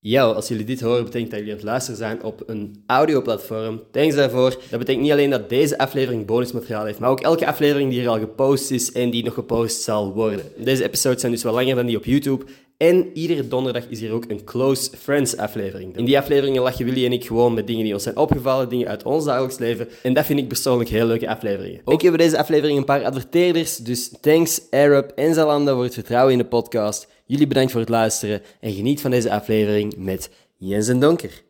Yo, als jullie dit horen, betekent dat jullie aan het luisteren zijn op een audioplatform. Thanks daarvoor. Dat betekent niet alleen dat deze aflevering bonusmateriaal heeft, maar ook elke aflevering die er al gepost is en die nog gepost zal worden. Deze episodes zijn dus wel langer dan die op YouTube. En iedere donderdag is hier ook een Close Friends aflevering. In die afleveringen lachen Willy en ik gewoon met dingen die ons zijn opgevallen, dingen uit ons dagelijks leven. En dat vind ik persoonlijk heel leuke afleveringen. Ook hebben deze aflevering een paar adverteerders, dus thanks Arab en Zalanda voor het vertrouwen in de podcast. Jullie bedankt voor het luisteren en geniet van deze aflevering met Jens en Donker.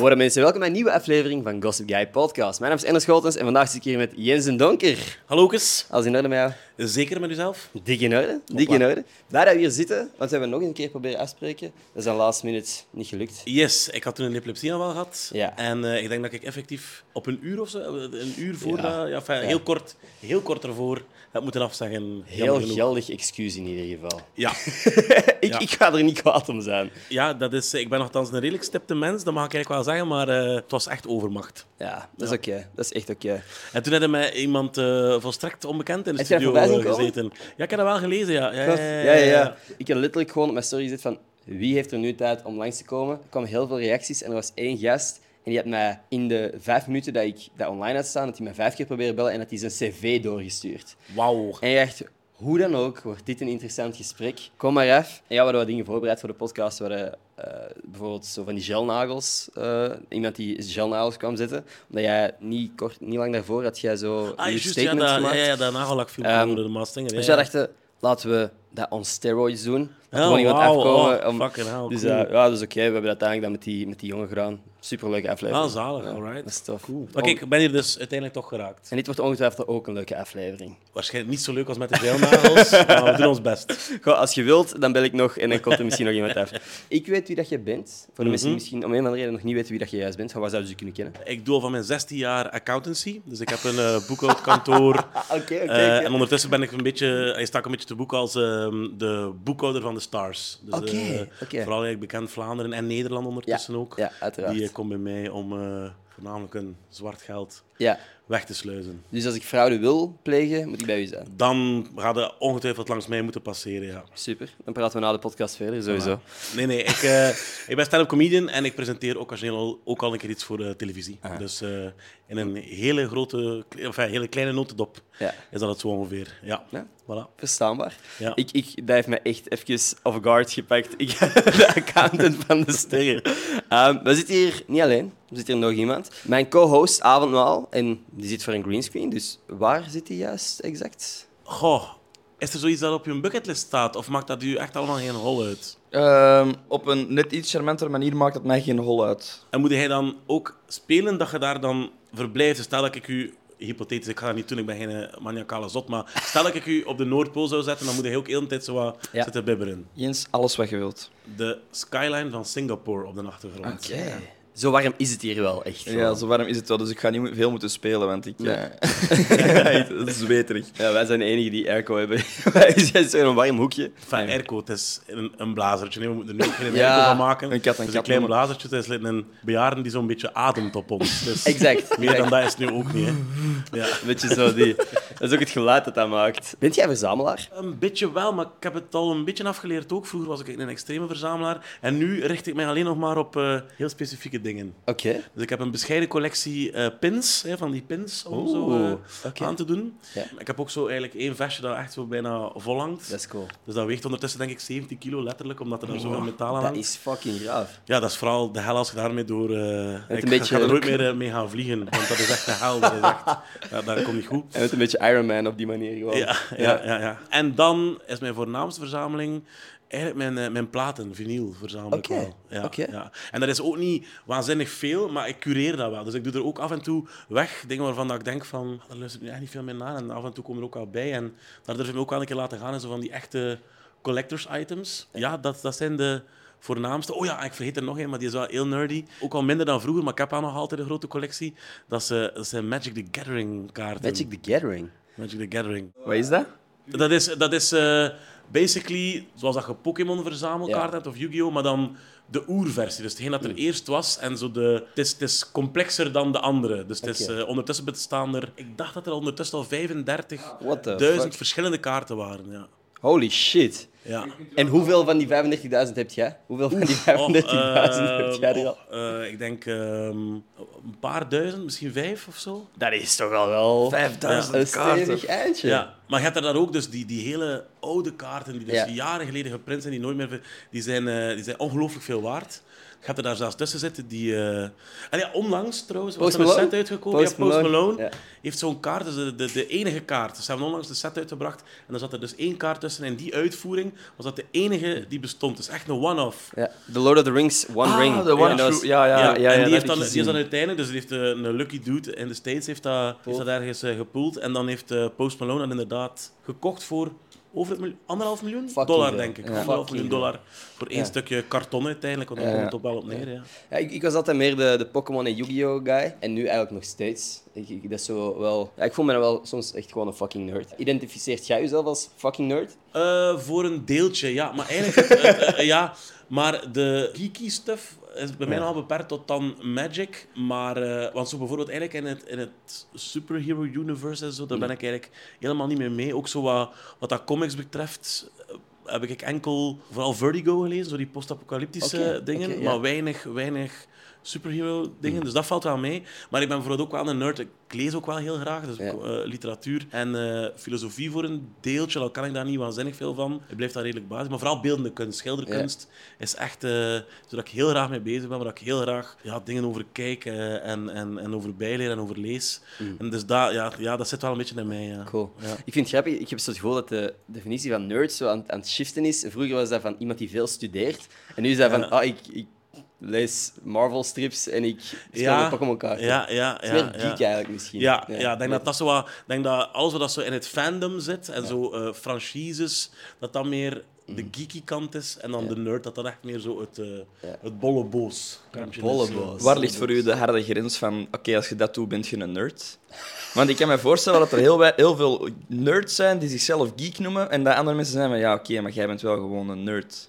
Hoi mensen, welkom bij een nieuwe aflevering van Gossip Guy Podcast. Mijn naam is Ender Scholtens en vandaag zit ik hier met Jens en Donker. Hallo Kus. Alles in orde met jou? Zeker met uzelf? Dik in orde, dik in orde. Daar dat we hier zitten, want we hebben nog een keer proberen afspreken. Dat is aan last minute niet gelukt. Yes, ik had toen een epilepsieaanval gehad. Ja. En eh, ik denk dat ik effectief op een uur of zo, een uur voor Ja. dat, ja, enfin, heel, kort, heel kort ervoor, heb moeten afzeggen. Heel geldig excuus in ieder geval. Ja. ik, Ja. ik ga er niet kwaad om zijn. ja, dat is, ik ben nogthans een redelijk stipte mens, dat mag ik eigenlijk wel zeggen, maar eh, het was echt overmacht. Ja, dat is oké. Dat is echt oké. En toen hadden mij iemand eh, volstrekt onbekend in de studio eh, gezeten. Ja, ik heb dat wel gelezen, ja. Ja, Ja, ja, ja. Ik heb letterlijk gewoon op mijn story gezet van wie heeft er nu tijd om langs te komen. Er kwamen heel veel reacties en er was één gast en die had mij in de vijf minuten dat ik dat online had staan, dat hij mij vijf keer proberen bellen en dat hij zijn cv doorgestuurd. Wauw. En je dacht, hoe dan ook, wordt dit een interessant gesprek. Kom maar af. En ja, we hadden wat dingen voorbereid voor de podcast. We hadden eh, bijvoorbeeld zo van die gelnagels. eh, iemand die gelnagels kwam zetten. Omdat jij niet, kort, niet lang daarvoor had jij zo Ah, je juist, ja, statement dat, ja, gemaakt. ja, dat nagellakfilmpje Ehm, de. Dus ja, wij ja. dachten, laten we dat on steroids doen. Dat er Oh, gewoon iemand afkomen. oh, om- dus eh, ja, dat is oké. We hebben dat uiteindelijk dan met die, met die jongen gedaan. Superleuke aflevering. Ah, zalig, Ja, alright. Dat is tof. Cool. Oké, ik ben hier dus uiteindelijk toch geraakt. En dit wordt ongetwijfeld ook een leuke aflevering. Waarschijnlijk niet zo leuk als met de veilnagels, maar we doen ons best. Goh, als je wilt, dan bel ik nog en dan komt er misschien nog iemand af. Ik weet wie dat je bent. Voor de mensen Mhm. die misschien om een of andere reden nog niet weten wie dat je juist bent, van waar zouden ze je kunnen kennen? Ik doe al van mijn 16 jaar accountancy, dus ik heb een eh, boekhoudkantoor. Oké, oké. Eh, en ondertussen ben ik een beetje, hij sta ik een beetje te boek als ehm, de boekhouder van de Stars. Dus, eh. Vooral eigenlijk bekend Vlaanderen en Nederland ondertussen ook. Ja, uiteraard. Die eh, komt bij mij om eh, voornamelijk een zwart geld Ja. weg te sluizen. Dus als ik fraude wil plegen, moet ik bij u zijn. Dan gaat het ongetwijfeld langs mij moeten passeren, ja. Super. Dan praten we na de podcast verder, sowieso. Nee, nee, ik, eh, ik ben stand-up comedian en ik presenteer occasioneel ook al een keer iets voor de televisie. Dus eh, in een hele grote, of een hele kleine notendop Ja. is dat het zo ongeveer. Ja, Ja. voilà. Verstaanbaar. Ja. Ik, ik, dat heeft me echt even off guard gepakt. Ik de accountant van de sterren. Ehm, we zitten hier niet alleen. Er zit hier nog iemand. Mijn co-host Avondmaal. En die zit voor een greenscreen. Dus waar zit hij juist exact? Goh, is er zoiets dat op je bucketlist staat of maakt dat u echt allemaal geen hol uit? Ehm, op een net iets charmantere manier maakt het mij geen hol uit. En moet jij dan ook spelen dat je daar dan verblijft? Dus Stel dat ik u, hypothetisch, ik ga dat niet doen, ik ben geen eh, maniacale zot, maar stel dat ik u op de Noordpool zou zetten, dan moet hij ook heel de tijd zo wat Ja. zitten bibberen. Jens, alles wat je wilt. De skyline van Singapore op de achtergrond. Zo warm is het hier wel, echt. Ja, zo warm is het wel, dus ik ga niet veel moeten spelen, want ik... Nee. eh, het is zweterig. Ja, wij zijn de enigen die airco hebben. wij zijn zo in een warm hoekje. Van airco, het is een, een blazertje. Nee, we moeten er nu geen Ja, airco van maken. een kat en kat een klein noemen. blazertje. Het is een bejaarde die zo'n beetje ademt op ons. Dus Exact. Meer dan dat is het nu ook niet. Hè. Ja. Een beetje zo die... Dat is ook het geluid dat dat maakt. Bent jij verzamelaar? Een beetje wel, maar ik heb het al een beetje afgeleerd ook. Vroeger was ik een extreme verzamelaar. En nu richt ik mij alleen nog maar op eh, heel specifieke dingen. Oké. Dus ik heb een bescheiden collectie eh, pins, hè, van die pins, om zo eh, aan te doen. Ja. Ik heb ook zo eigenlijk één vestje dat echt zo bijna vol hangt. Dat is cool. Dus dat weegt ondertussen denk ik 17 kilo, letterlijk, omdat er daar zoveel metaal aan Dat hangt. is fucking graaf. Ja, dat is vooral de hel als je daarmee door... eh ik een beetje- ga er nooit meer mee gaan vliegen, want dat is echt de hel. Dat is echt, ja, dat komt niet goed. En met een beetje Iron Man op die manier gewoon. Ja, ja, ja, ja. En dan is mijn voornaamste verzameling eigenlijk mijn, eh, mijn platen, vinyl, verzamel ik Oké, wel. Ja, ja. En dat is ook niet waanzinnig veel, maar ik cureer dat wel. Dus ik doe er ook af en toe weg dingen waarvan dat ik denk van, "Ah, daar luistert nu echt niet veel meer naar. En af en toe komen er ook wel bij. En daar durf ik me ook wel een keer laten gaan in zo van die echte collectors items. Ja, dat, dat zijn de voornaamste. Oh ja, ik vergeet er nog een, maar die is wel heel nerdy. Ook al minder dan vroeger, maar ik heb wel nog altijd een grote collectie. Dat, eh, dat zijn Magic the Gathering kaarten. Magic the Gathering. Magic the Gathering. Wat is dat? Dat is, dat is eh, basically zoals dat je Pokémon-verzamelkaart Ja. hebt of Yu-Gi-Oh!, maar dan de oerversie. Dus hetgeen dat er eerst was. En zo de, het, is, het is complexer dan de andere. Dus het is, eh, ondertussen bestaan er... Ik dacht dat er ondertussen al 35.000 What the fuck? verschillende kaarten waren. Ja. Holy shit. Ja. En hoeveel van die 35.000 heb jij? Hoeveel van die 35.000 Och, heb jij er al? oh, eh, ik denk ehm, een paar duizend, misschien vijf of zo. Dat is toch al wel 5000 een kaarten. stevig eindje. Ja, maar je hebt er daar ook dus die, die hele oude kaarten die dus Ja. jaren geleden geprint zijn, die nooit meer... Die zijn, eh, die zijn ongelooflijk veel waard. Hebt er daar zelfs tussen zitten die... eh en ja, onlangs trouwens was er een set uitgekomen. Post ja, Post Malone, Malone, ja. heeft zo'n kaart, dus de, de, de enige kaart. Ze hebben onlangs de set uitgebracht en er zat er dus één kaart tussen. En die uitvoering was dat de enige die bestond. Dus echt een one-off. Ja. The Lord of the Rings One Ah, Ring. de One Ja, was- Ja, ja, ja. ja, en die, heeft dan, is dan uiteindelijk, dus die heeft eh, een lucky dude in de States, heeft dat, heeft dat ergens eh, gepoeld. En dan heeft eh, Post Malone dat inderdaad gekocht voor over het miljoen, anderhalf miljoen dollar, denk ik. Anderhalf miljoen dollar voor één stukje karton uiteindelijk, want daar komt het op wel op neer. Ja. Ja, ik, ik was altijd meer de, de Pokémon en Yu-Gi-Oh guy. En nu eigenlijk nog steeds. Ik, ik, dat is zo wel... Ja, ik voel me dan wel soms echt gewoon een fucking nerd. Identificeert jij jezelf als fucking nerd? Eh, voor een deeltje, ja. Maar eigenlijk, het- het- eh, ja. Maar de geeky stuff is bij mij Ja. nogal beperkt tot dan Magic. Maar, eh, want zo bijvoorbeeld eigenlijk in het, in het superhero universe en zo, daar ben ik eigenlijk helemaal niet meer mee. Ook zo wat, wat dat comics betreft, eh, heb ik enkel vooral Vertigo gelezen, zo die post-apocalyptische dingen. Maar weinig, weinig superhero dingen. Dus dat valt wel mee. Maar ik ben bijvoorbeeld ook wel een nerd. Ik lees ook wel heel graag. Dus Ja. eh, literatuur en eh, filosofie voor een deeltje. Al kan ik daar niet waanzinnig veel van. Ik blijf daar redelijk basis. Maar vooral beeldende kunst, schilderkunst, is echt eh zodat ik heel graag mee bezig ben. Waar ik heel graag ja, dingen over kijk en, en, en over bijleer en over lees. En dus dat, ja, ja, dat zit wel een beetje in mij. Ja. Mm. Cool. Ja. Ik vind het grappig. Ik heb zo het gevoel dat de definitie van nerd zo aan, aan het shiften is. Vroeger was dat van iemand die veel studeert. En nu is dat van, ah, ik, ik lees Marvel-strips en ik speel Ja, met Pokémon-kaarten. Ja, ja, Het is ja. meer ja. geek eigenlijk misschien. Ja, ja. ik denk dat dat zo wat, denk dat alles wat dat zo in het fandom zit en zo eh, franchises, dat dat meer de geeky kant is en dan de nerd, dat dat echt meer zo het, eh Ja. het bolle boos kantje bolle is. boos. Waar ligt voor u de harde grens van, oké, als je dat doet, bent je een nerd? Want ik kan me voorstellen dat er heel, heel veel nerds zijn die zichzelf geek noemen en dat andere mensen zijn van, ja, oké, maar jij bent wel gewoon een nerd.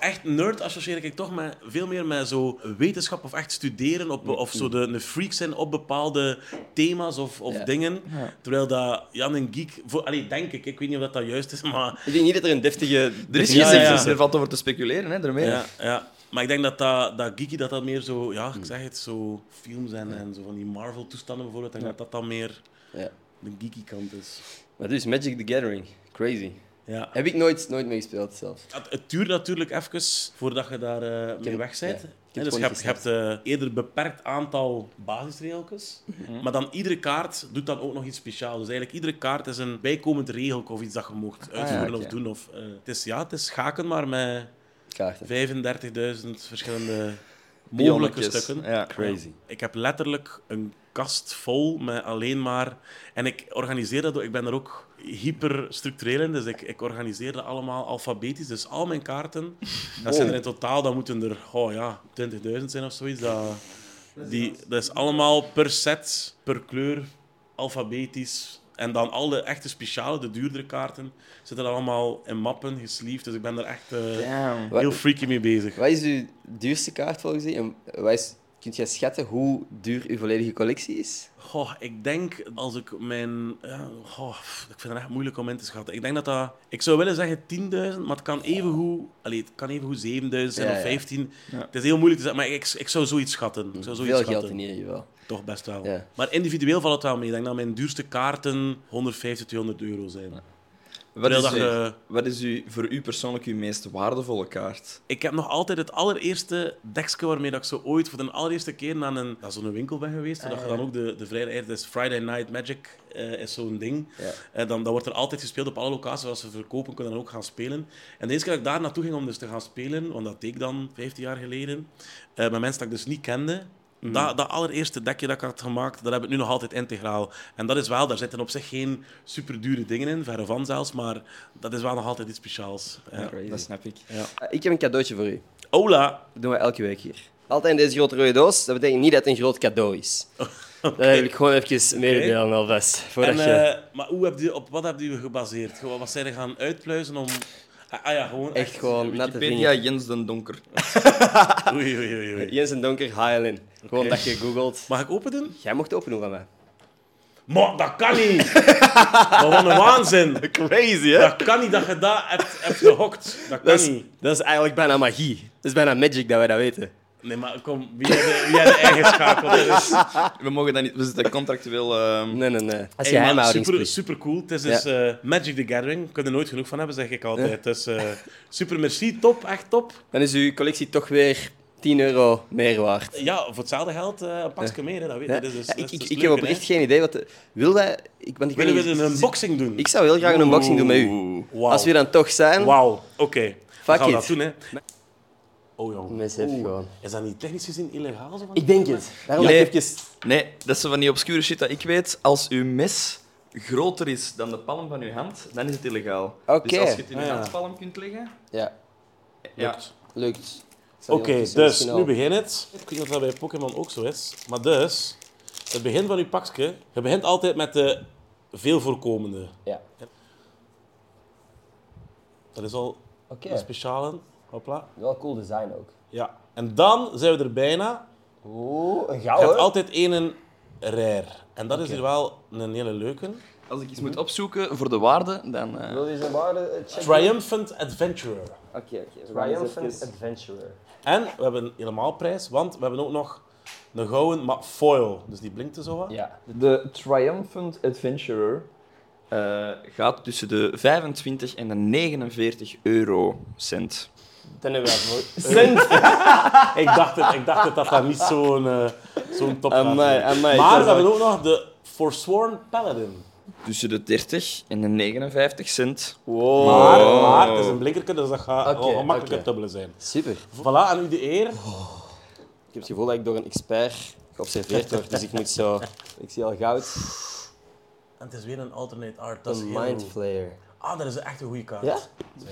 Echt nerd associeer ik toch met, veel meer met zo wetenschap of echt studeren op, of zo de, een freak zijn op bepaalde thema's of, of Ja. dingen. Terwijl dat Jan een geek, voor, allee, denk ik, ik weet niet of dat, dat juist is, maar Ik denk niet dat er een deftige Er is geen Ja, er valt over te speculeren, hè, daarmee. Ja, ja. Maar ik denk dat dat, dat geeky dat dat meer zo, ja, ik zeg het, zo films en, en zo van die Marvel-toestanden bijvoorbeeld, ik denk dat dat dan meer Ja. de geeky kant is. Maar dus Magic the Gathering. Crazy. Ja. Heb ik nooit, nooit mee gespeeld zelf. Het, het duurt natuurlijk even voordat je daar eh, mee weg bent. dus je hebt, je hebt eh, eerder een beperkt aantal basisregeltjes. Maar dan iedere kaart doet dan ook nog iets speciaals. Dus eigenlijk iedere kaart is een bijkomend regel of iets dat je mocht uitvoeren oké. of doen. Of, eh, het, is, ja, het is schaken maar met Kaarten. 35.000 verschillende mogelijke stukken. Ja. Crazy. Ik heb letterlijk een kast vol met alleen maar... En ik organiseer dat, ook- ik ben er ook hyper structureel in, dus ik, ik organiseer dat allemaal alfabetisch. Dus al mijn kaarten, dat zijn er in totaal, dan moeten er oh ja, 20.000 zijn of zoiets. Dat, die, dat is allemaal per set, per kleur, alfabetisch. En dan al de echte speciale, de duurdere kaarten, zitten allemaal in mappen, gesleeved. Dus ik ben er echt eh, heel freaky mee bezig. Wat is uw duurste kaart volgens u? En wat is, kunt jij schatten hoe duur uw volledige collectie is? Goh, ik denk als ik mijn. Ja, goh, ik vind het echt moeilijk om in te schatten. Ik denk dat dat. Ik zou willen zeggen 10.000, maar het kan even goed. Allee, het kan even goed 7.000 zijn Ja, of ja. 15. Ja. Het is heel moeilijk te zeggen, maar ik, ik zou zoiets schatten. Ik zou zoiets Veel schatten. geld in ieder geval. Toch best wel. Ja. Maar individueel valt het wel mee. Ik denk dat mijn duurste kaarten 150, 200 euro zijn. Wat is, dat je- wat is u, voor u persoonlijk uw meest waardevolle kaart? Ik heb nog altijd het allereerste dekje waarmee dat ik zo ooit voor de allereerste keer naar een, naar zo'n winkel ben geweest. Zodat je dan ook de, de vrijdag, het is Friday Night Magic eh, is zo'n ding. Ja. Eh, dan, dan wordt er altijd gespeeld op alle locaties. Als ze verkopen, kunnen dan ook gaan spelen. En de eerste keer dat ik daar naartoe ging om dus te gaan spelen, want dat deed ik dan 15 jaar geleden, eh, met mensen dat ik dus niet kende. Dat, dat allereerste dekje dat ik had gemaakt, dat heb ik nu nog altijd integraal. En dat is wel, daar zitten op zich geen super dure dingen in, verre van zelfs, maar dat is wel nog altijd iets speciaals. Ja. Crazy. Dat snap ik. Ja. Ah, Ik heb een cadeautje voor u. Ola! Dat doen we elke week hier. Altijd in deze grote rode doos. Dat betekent niet dat het een groot cadeau is. Dat wil ik gewoon even mededelen alvast. Voordat En, je... eh, maar hoe heb je, op wat heb je gebaseerd? Gewoon, Wat zijn er gaan uitpluizen om... Ah, ah ja, gewoon Echt gewoon natte Wikipedia vinger. Jens den Donker. Oei, oei, oei, oei. Jens en Donker, HLN. Gewoon dat je googelt. Mag ik open doen? Jij mocht open doen van mij. Maar dat kan niet! maar wat een waanzin! Crazy, hè? Dat kan niet dat je dat hebt, hebt gehokt. Dat kan Dat is, niet. dat is eigenlijk bijna magie. Dat is bijna magic dat wij dat weten. Nee, maar kom, wie heeft de, wie heeft de eigenschap? Dat is, We mogen dat niet... We zitten contractueel... ehm, Nee, nee, nee. Hey, maar geheimhoudingsplicht. super, super cool. Het is dus eh, Magic the Gathering. Ik kan er nooit genoeg van hebben, zeg ik altijd. Dus eh, super merci, top, echt top. Dan is uw collectie toch weer 10 euro meer waard. Ja, voor hetzelfde geld eh een pakje meer, hè, dat weet je. Ja. Dat ik ik, heb oprecht geen idee. Wat de- wil wij... Ik, want ik Willen we een unboxing doen? Ik zou heel graag een unboxing doen met u. Als we dan toch zijn... Wauw, oké. Dan gaan we dat doen, hè. Oh, jong. Oeh. gewoon. Is dat niet technisch gezien illegaal? Zo van Ik denk het. Daarom Nee. dat ik even... Nee, dat is zo van die obscure shit dat ik weet. Als uw mes groter is dan de palm van uw hand, dan is het illegaal. Oké. Dus als je het in uw Ah, ja. handpalm kunt leggen... Ja, Ja. Lukt. lukt. Oké, dus nu begint het. Ik weet niet of dat bij Pokémon ook zo is. Maar dus, het begin van je pakje, je begint altijd met de veel voorkomende. Ja. Dat is al Oké. een speciale. Hopla. Wel cool design ook. Ja. En dan zijn we er bijna. Oeh, een Je hebt gouden. altijd één rare. En dat is hier wel een hele leuke. Als ik iets moet opzoeken voor de waarde, dan... eh, Wil je zijn waarde checken? Triumphant Adventurer. Oké, oké. Triumphant Adventurer. En we hebben helemaal prijs, want we hebben ook nog een gouden, maar foil. Dus die blinkt er zo wat. Ja. De Triumphant Adventurer eh, gaat tussen de 25 en de 49 eurocent. Voor. Cent! ik, dacht het, ik dacht het dat dat niet zo'n zo'n top ik Maar was we hebben ook nog de Forsworn Paladin. Tussen de 30 en de 59 cent. Wow. Maar, maar het is een blinkerke, dus dat gaat Oké, wel gemakkelijk oké. het dubbele zijn. Super. Voilà, aan u de eer. Ik heb het gevoel dat ik door een expert geobserveerd word, dus ik moet zo... Ik zie al goud. En het is weer een alternate art. Dat is Een heel... Ah, dat is echt een goede kaart. Ja?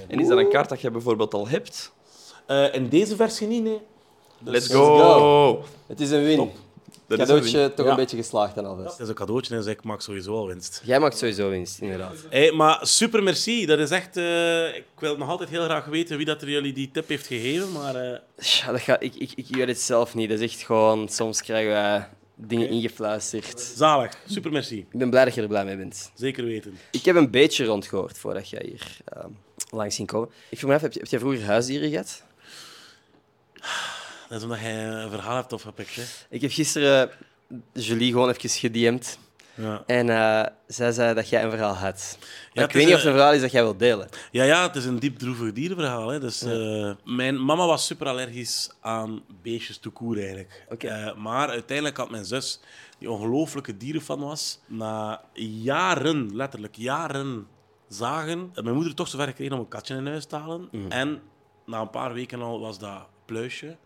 En is dat een kaart dat je bijvoorbeeld al hebt? Eh, in deze versie niet, nee. Dus- Let's go! go. Het is een win. Top. Dat is een Cadeautje win. toch Ja. een beetje geslaagd dan alvast. Het is een cadeautje en dus ik maak sowieso al winst. Jij maakt sowieso winst, inderdaad. Hey, maar super merci. Dat is echt... eh, ik wil nog altijd heel graag weten wie dat er jullie die tip heeft gegeven, maar... eh, Ja, dat gaat, ik, ik, ik weet het zelf niet. Dat is echt gewoon... Soms krijgen wij dingen ingefluisterd. zalig. Super merci. Ik ben blij dat je er blij mee bent. Zeker weten. Ik heb een beetje rondgehoord voordat jij hier ehm, langs ging komen. Ik vroeg me af, heb, je- heb jij vroeger huisdieren gehad? Dat is omdat jij een verhaal hebt of heb ik, hè? Ik heb gisteren Julie gewoon even gedM'd. Ja. En eh, zij zei dat jij een verhaal had. Ja, ik weet niet of het een- verhaal is dat jij wilt delen. ja, ja, het is een diep droevig dierenverhaal. Hè. Dus, eh, mijn mama was super allergisch aan beestjes to koer eigenlijk. Oké. Eh, maar uiteindelijk had mijn zus, die ongelooflijke dierenfan was, na jaren, letterlijk jaren, zagen, mijn moeder toch zover gekregen om een katje in huis te halen. Mhm. En na een paar weken al was dat pluisje,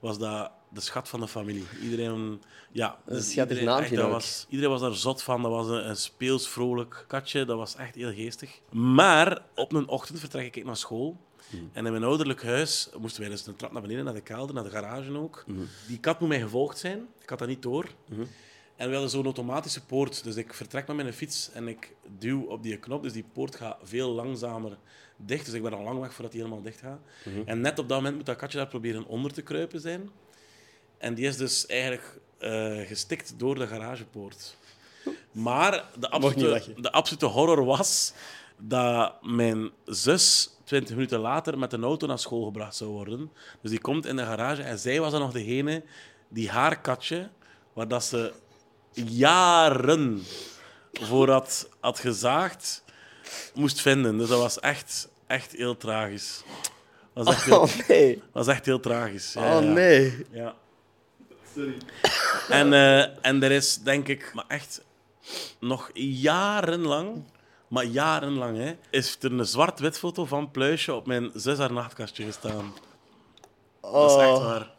was dat de schat van de familie. Iedereen, ja, dus iedereen, echt, dat was, iedereen was daar zot van. Dat was een, een speels, vrolijk katje. Dat was echt heel geestig. Maar op een ochtend vertrek ik naar school. En in mijn ouderlijk huis moesten wij dus een trap naar beneden, naar de kelder, naar de garage ook. Die kat moet mij gevolgd zijn. Ik had dat niet door. En we hadden zo'n automatische poort. Dus ik vertrek met mijn fiets en ik duw op die knop. Dus die poort gaat veel langzamer dicht. Dus ik ben al lang weg voordat die helemaal dicht gaat. En net op dat moment moet dat katje daar proberen onder te kruipen zijn. En die is dus eigenlijk eh, gestikt door de garagepoort. Maar de absolute, de absolute horror was dat mijn zus 20 minuten later met een auto naar school gebracht zou worden. Dus die komt in de garage en zij was dan nog degene die haar katje, waar dat ze jaren voor had, had gezaagd, moest vinden. Dus dat was echt, echt heel tragisch. Dat was echt heel, Oh nee. was echt heel tragisch. Ja, Oh nee. Ja. En, eh, en er is, denk ik, maar echt nog jarenlang, maar jarenlang, hè, is er een zwart-wit foto van Pluisje op mijn zes haar nachtkastje gestaan. Dat is echt Oh, waar.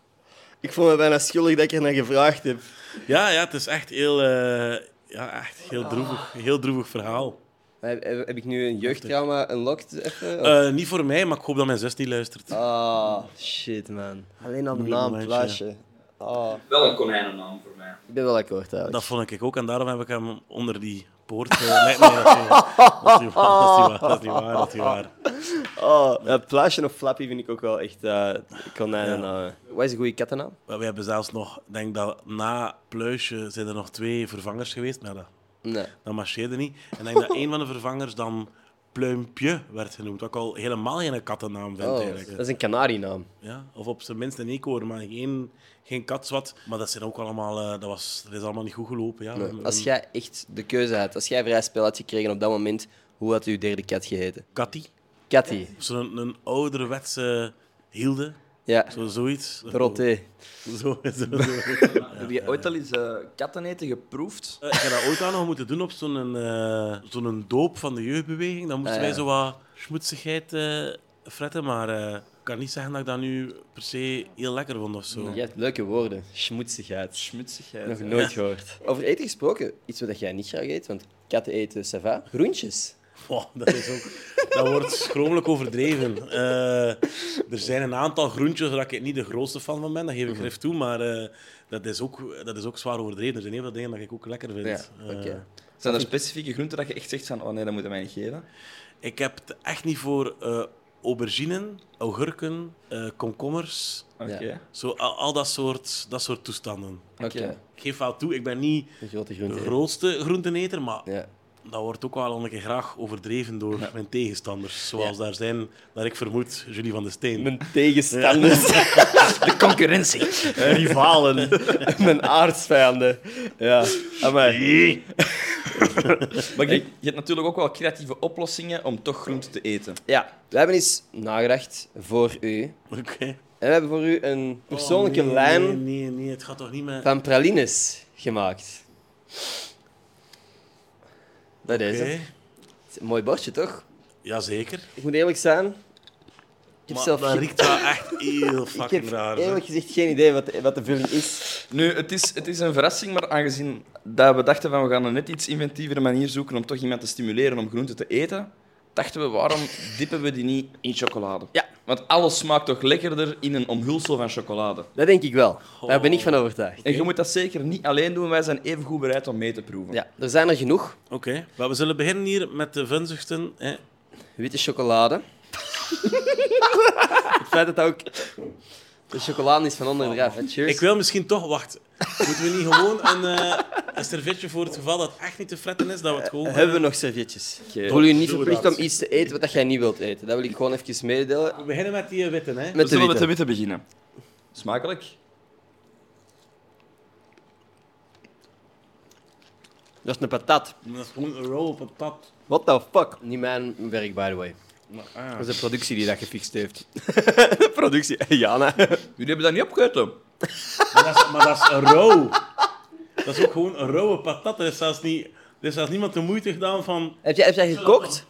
ik voel me bijna schuldig dat ik er naar gevraagd heb. Ja, ja, het is echt heel, eh, ja, echt heel droevig, heel droevig verhaal. Heb, heb- heb ik nu een jeugdtrauma unlocked even? Eh, niet voor mij, maar ik hoop dat mijn zus niet luistert. Ah, shit man. Alleen al de naam, momentje. Ah, Wel een konijnennaam voor mij. ik ben wel akkoord eigenlijk. Dat vond ik ook en daarom heb ik hem onder die poort. eh, nee, nee, dat is niet waar. Dat is niet waar. Dat is niet waar. Dat is niet waar. Oh, of Flappy vind ik ook wel echt uh, konijnen. Wat is een goede kattennaam? We hebben zelfs nog, ik denk dat na Pluisje zijn er nog twee vervangers geweest, maar dat, Nee. dat marcheerde niet. En ik denk dat een van de vervangers dan Pluimpje werd genoemd, wat ik al helemaal geen kattennaam vind Oh, eigenlijk. dat is een kanarienaam. Ja, of op zijn minst een eekhoorn, maar geen, geen katzwat. Maar dat zijn ook allemaal, eh, dat, was, dat is allemaal niet goed gelopen. Ja. Als jij echt de keuze had, als jij vrij spel had gekregen op dat moment, hoe had uw derde kat geheten? Katty. of zo'n een ouderwetse Hilde, Ja, zo, zoiets. Dorothee. Zo, zo, zo. Heb je ooit al eens eh, katteneten geproefd? Eh, Ik heb dat ooit aan nog moeten doen op zo'n eh, zo'n doop van de jeugdbeweging. Dan moesten Ah, wij zo wat schmoetsigheid fretten, maar ik kan niet zeggen dat ik dat nu per se heel lekker vond of zo. Je hebt leuke woorden. Schmoetsigheid. Schmutsigheid. Nog nooit gehoord. Over eten gesproken, iets wat jij niet graag eet, want katten eten ça va. Groentjes. Wow, dat, is ook, dat wordt schromelijk overdreven. Eh, er zijn een aantal groentjes waar ik niet de grootste fan van ben, dat geef ik grif toe, maar eh, dat, is ook, dat is ook zwaar overdreven. Er zijn heel veel dingen dat ik ook lekker vind. Ja, Eh. Zijn er specifieke groenten dat je echt zegt van, oh nee, dat moeten wij niet geven? ik heb het echt niet voor auberginen, augurken, komkommers, zo, al, al dat, soort, dat soort toestanden. Oké. Ik geef wel toe, ik ben niet grote de grootste groenteneter, maar Ja. Dat wordt ook wel een keer graag overdreven door mijn tegenstanders. Zoals daar zijn, naar ik vermoed, Julie van de Steen. Mijn tegenstanders. De concurrentie. Rivalen. Mijn aardsvijanden. Ja. Amai. Maar je, je hebt natuurlijk ook wel creatieve oplossingen om toch groente te eten. Ja, we hebben eens nagedacht voor u. Oké. En we hebben voor u een persoonlijke Oh, nee, lijn Nee, nee, nee, het gaat toch niet met... van pralines gemaakt. Oké. deze. Het is een mooi bordje, toch? Jazeker. Ik moet eerlijk zijn. Ik heb Maar zelf dat geen- riekt wel echt heel ik fucking heb raar. zeg. eerlijk gezegd geen idee wat de, wat de vulling is. Nu, het is, het is een verrassing, maar aangezien dat we dachten van we gaan een net iets inventievere manier zoeken om toch iemand te stimuleren om groente te eten, dachten we waarom dippen we die niet in chocolade? Ja. Want alles smaakt toch lekkerder in een omhulsel van chocolade. Dat denk ik wel. Daar ben ik van overtuigd. En je moet dat zeker niet alleen doen, wij zijn even goed bereid om mee te proeven. Ja, er zijn er genoeg. Oké, maar we zullen beginnen hier met de vunzuchten. Hè. Witte chocolade. het feit dat dat ook... De chocolade is van onder hè. Cheers. Ik wil misschien toch... Wacht. Moeten we niet gewoon een, eh, een servetje voor het geval dat het echt niet te fretten is? Dat we het gewoon... eh, Hebben we nog servietjes? Oké. Ik voel je niet verplicht dat. om iets te eten wat jij niet wilt eten. Dat wil ik gewoon even mededelen. We beginnen met die witte, hè. Met We de zullen met witte. de witte beginnen. Smakelijk. Dat is een patat. Dat is gewoon een roll patat. What the fuck? Niet mijn werk, by the way. Maar, ah. Dat is de productie die dat gefixt heeft. productie, Jana. Jullie hebben dat niet opgegeten. Maar dat, is, maar dat is rauw. Dat is ook gewoon een rauwe patat. Er is zelfs, niet, er is zelfs niemand de moeite gedaan van... Heb jij, heb jij gekookt?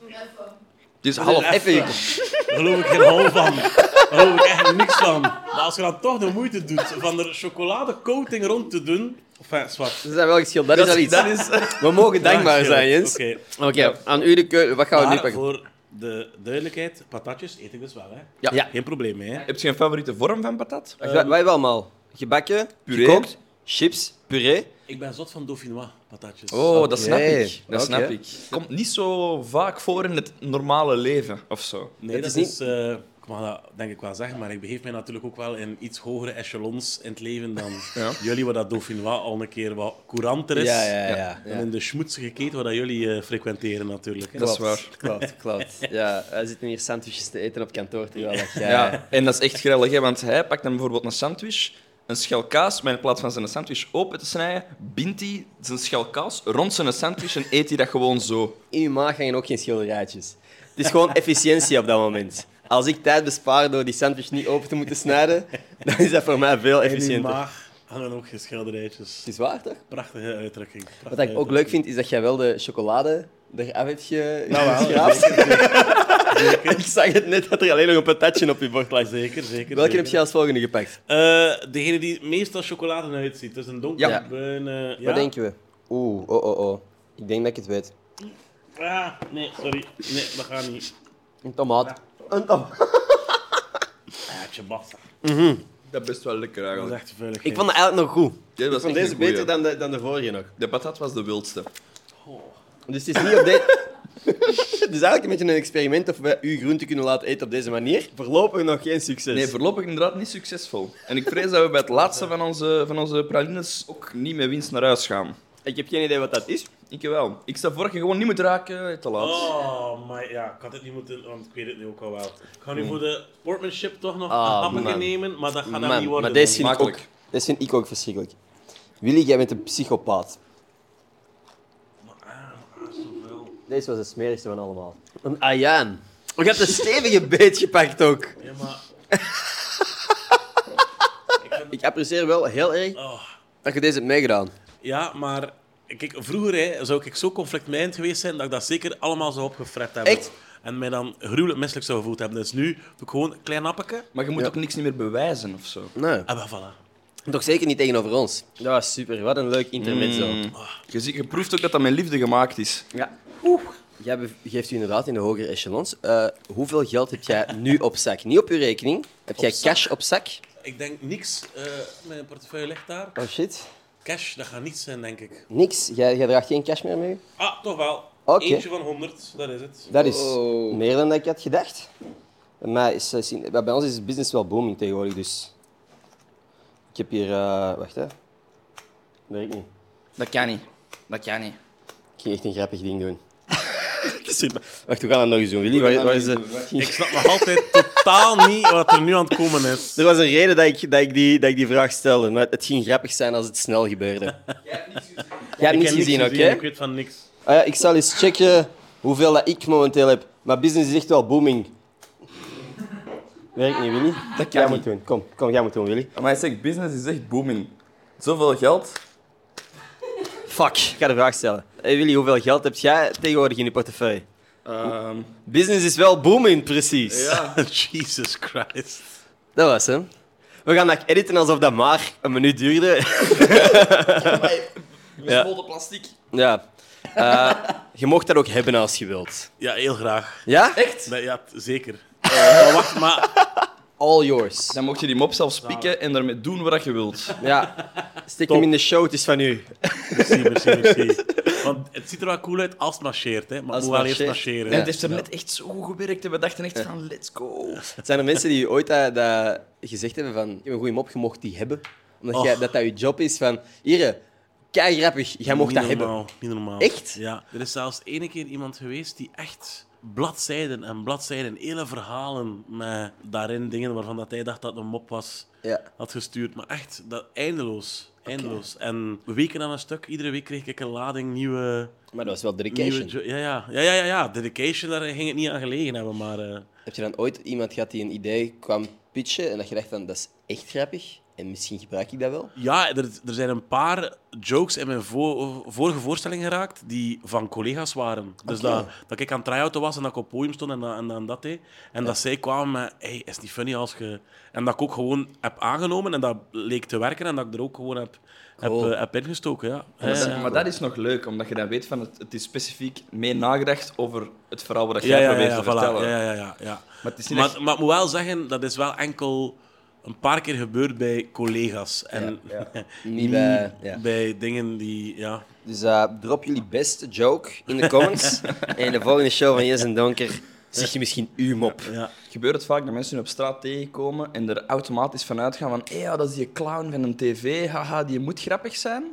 Het is Half, gekookt. Daar geloof ik geen hol van. Daar geloof ik echt niks van. Maar als je dan toch de moeite doet van er chocoladecoating rond te doen... Enfin, zwart. Ze zijn wel geschild, dat is al iets. Dat is, We mogen dankbaar zijn, Jens. Oké. Oké, aan u de keuze. Wat gaan we nu pakken? voor de duidelijkheid, patatjes eet ik dus wel, hè. Ja. Ja. Geen probleem mee, hè. Heb je een favoriete vorm van patat? Wij wij hebben allemaal gebakken, Puree. gekookt, chips, puree. Ik ben zot van dauphinois patatjes. Oh, dat snap ik. Dat snap ik. Komt niet zo vaak voor in het normale leven of zo. Nee, Het dat is is... eh, mag dat denk ik wel zeggen, maar ik begeef mij natuurlijk ook wel in iets hogere echelons in het leven dan Ja. jullie, waar dat dauphinois al een keer wat couranter is. Ja, ja, ja. En in de schmoetsige keten waar dat jullie eh, frequenteren natuurlijk. hè. Dat is waar. Klopt, klopt. Ja, wij zitten hier sandwiches te eten op kantoor, terwijl dat jij... Ja, en dat is echt grellig, hè, want hij pakt dan bijvoorbeeld een sandwich, een schel kaas, maar in plaats van zijn sandwich open te snijden, bindt hij zijn schel kaas rond zijn sandwich en eet hij dat gewoon zo. In je maag hangen ook geen schilderijtjes. Het is gewoon efficiëntie op dat moment. Als ik tijd bespaar door die sandwich niet open te moeten snijden, dan is dat voor mij veel efficiënter. maag hangen ook geen schilderijtjes. Het is waar, toch? Prachtige uitdrukking. Wat ik ook leuk vind, is dat jij wel de chocolade eraf hebt ge... Nou wel, geschraapt. Zeker, Ik zag het net dat er alleen nog een patatje op je bord lag. zeker. zeker Welke zeker. heb jij als volgende gepakt? Eh, degene die meestal chocolade uitziet. Dus een Ja. donkerbruine... Ja. Wat denken we? Oeh, oh, oh, oh. Ik denk dat ik het weet. Ah, nee, sorry. Nee, dat gaat niet. Een tomaat. Een tomaat. Ah, ciabatta. Dat is best wel lekker Dat is eigenlijk. echt veilig. Ik vond het eigenlijk nog goed. Dit was Ik vond echt deze een goeie. beter dan de, dan de vorige nog. De patat was de wildste. Dus het is niet op deze... Het is eigenlijk een beetje een experiment of we uw groente kunnen laten eten op deze manier. Voorlopig nog geen succes. Nee, voorlopig inderdaad niet succesvol. En ik vrees dat we bij het laatste van onze, van onze pralines ook niet met winst naar huis gaan. Ik heb geen idee wat dat is. Ik wel. Ik sta je gewoon niet moet raken, te laat. Oh, maar ja, ik had het niet moeten, want ik weet het nu ook al wel. Ik ga nu voor de sportmanship toch nog Ah, een hapje man. nemen, maar dat gaat dan niet worden. maar deze vind, ik ook, Makkelijk. deze vind ik ook verschrikkelijk. Willy, jij bent een psychopaat. Deze was de smerigste van allemaal. Een ayaan. Je hebt een stevige beet gepakt ook. ik. Ja, maar... Ik apprecieer wel heel erg Oh. dat je deze hebt meegedaan. Ja, maar kijk, vroeger hè, zou ik zo conflictmijdend geweest zijn dat ik dat zeker allemaal zou opgefret hebben. Echt? En mij dan gruwelijk misselijk zou gevoeld hebben. Dus nu doe ik gewoon een klein appetje. Maar je moet Ja. ook niks niet meer bewijzen of zo. Nee. En wel, voilà. Toch zeker niet tegenover ons. Dat was super. Wat een leuk intermezzo. Mm. Je, ziet, je proeft ook dat dat met liefde gemaakt is. Ja. Jij geeft u inderdaad in de hogere echelons. Eh, hoeveel geld heb jij nu op zak? Niet op uw rekening. Heb jij zak? cash op zak? Ik denk niks. eh, mijn portefeuille ligt daar. Oh shit. Cash, dat gaat niets zijn, denk ik. Niks. Jij, jij draagt geen cash meer mee? Ah, toch wel. Oké. Eentje van 100, dat is het. Dat is Oh. meer dan dat ik had gedacht. Maar is, is- bij ons is het business wel booming tegenwoordig, dus... Ik heb hier... eh, wacht, hè. Werkt niet. Dat kan niet. Dat kan niet. Ik ging echt een grappig ding doen. Wacht, we gaan dat nog eens doen, Willy. Waar, waar is de... Ik snap nog altijd totaal niet wat er nu aan het komen is. Er was een reden dat ik, dat, ik die, dat ik die vraag stelde, maar het ging grappig zijn als het snel gebeurde. Jij hebt Ik niets heb gezien, oké? Ik weet van niks. Ah ja, ik zal eens checken hoeveel dat ik momenteel heb. Maar business is echt wel booming. Werkt niet, Willy? Dat kan jij niet. moet doen. Kom, kom, jij moet doen, Willy. Maar hij zegt, business is echt booming. Zoveel geld. Fuck, ik ga de vraag stellen. Hey Willy, hoeveel geld heb jij tegenwoordig in je portefeuille? Ehm, Business is wel booming, precies. ja. Jesus Christ. Dat was hem. We gaan dat editen alsof dat maar een minuut duurde. Gesmolten plastic. ja. Eh, je mocht dat ook hebben als je wilt. Ja, heel graag. Ja? Echt? Nee, ja, zeker. Eh, maar wacht, maar... All yours. Dan mocht je die mop zelfs pikken en daarmee doen wat je wilt. Ja. Steek Top. hem in de show, het is van u. Merci, merci, merci. Want het ziet er wel cool uit als het marcheert, hè. Maar Als het moet wel eerst marcheert. marcheren. En hè. het heeft er net echt zo goed gewerkt en we dachten echt van, let's go. Zijn er mensen die ooit dat, dat gezegd hebben van... Ik heb een goede mop, je mocht die hebben. Omdat Och. jij, dat dat je job is van... Hier, kei grappig, jij mocht Niet dat hebben. normaal, Niet normaal. Echt? Ja. Er is zelfs ene keer iemand geweest die echt bladzijden en bladzijden, hele verhalen met daarin dingen waarvan dat hij dacht dat het een mop was, Ja. had gestuurd. Maar echt, dat, eindeloos. Eindeloos. En weken aan een stuk, iedere week kreeg ik een lading nieuwe... Maar dat was wel dedication. ja, ja, ja, ja, ja, ja. Dedication, daar ging het niet aan gelegen hebben, maar... eh, Heb je dan ooit iemand gehad die een idee kwam pitchen en dat je dacht van, dat is echt grappig en misschien gebruik ik dat wel? Ja, er, er zijn een paar jokes in mijn vo- vorige voorstelling geraakt die van collega's waren. Dus dat, dat ik aan het try-outen was en dat ik op het podium stond en, dat- en, dat- en dat deed. En dat zij kwamen met, hey, is niet funny als je... En dat ik ook gewoon heb aangenomen en dat leek te werken en dat ik er ook gewoon heb, Cool. heb, eh, heb ingestoken, ja. Maar, Ja, dat, ja. maar dat is nog leuk, omdat je dan weet van het, het is specifiek mee nagedacht over het verhaal wat jij ja, ja, probeert ja, te voilà. vertellen. Ja, ja, ja, ja. Maar het is niet Maar, echt- maar ik moet wel zeggen, dat is wel enkel een paar keer gebeurd bij collega's. En Niet bij... Ja. bij dingen die... Ja, Dus eh, drop jullie beste joke in de comments. en in de volgende show van Yes en Donker zeg je misschien uw mop. ja. Gebeurt het vaak dat mensen je op straat tegenkomen en er automatisch van uitgaan van hey, ja, dat is die clown van een tv, haha, die moet grappig zijn?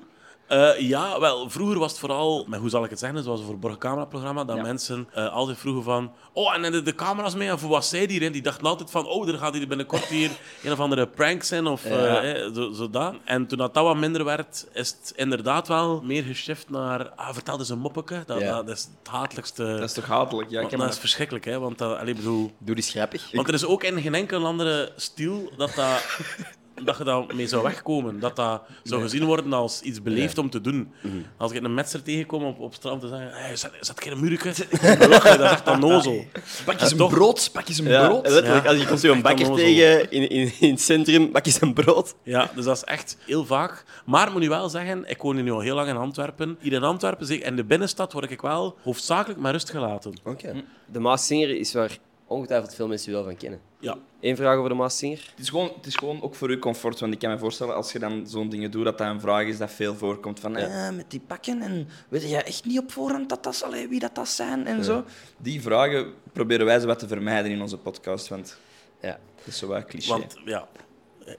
Eh, ja, wel, vroeger was het vooral, met hoe zal ik het zeggen, zoals voor het cameraprogramma, dat Ja. mensen eh, altijd vroegen van, oh, en de, de camera's mee, en voor wat zij die erin? Die dachten altijd van, oh, er gaat hier binnenkort hier een of andere prank zijn, of Ja. eh, eh, zo, zo dat. En toen dat, dat wat minder werd, is het inderdaad wel meer geshift naar, ah, vertel eens een moppeke. Dat, Ja. dat is het hatelijkste. Dat is toch hatelijk? Ja, ik want dat is verschrikkelijk, hè, want dat, allee, bedoel... Doe eens grappig. Want er is ook in geen enkel andere stil dat dat dat je daarmee zou wegkomen. Dat dat zou gezien worden als iets beleefd om te doen. Als ik een metser tegenkom op, op strand te zeggen, hey, zet, zet geen? Dan je, dat is echt dan nozel. Pak eens En een toch- brood, pak eens een Ja, brood. letterlijk. Ja. Als je komt zo'n Echt bakker tegen in, in, in het centrum, bak je zijn brood. Ja, dus dat is echt heel vaak. Maar ik moet nu wel zeggen, ik woon nu al heel lang in Antwerpen. Hier in Antwerpen, in de binnenstad, word ik wel hoofdzakelijk met rust gelaten. Oké. De Maaszinger is waar ongetwijfeld veel mensen je wel van kennen. Ja. Eén vraag over de Maaszinger. Het is, gewoon, het is gewoon ook voor uw comfort. Want ik kan me voorstellen, als je dan zo'n dingen doet, dat dat een vraag is dat veel voorkomt. Van, eh, met die pakken en weet je echt niet op voorhand dat dat zal, wie dat, dat zijn en zo. Die vragen proberen wij zo wat te vermijden in onze podcast. Want Ja. dat is zo wat cliché. Want ja,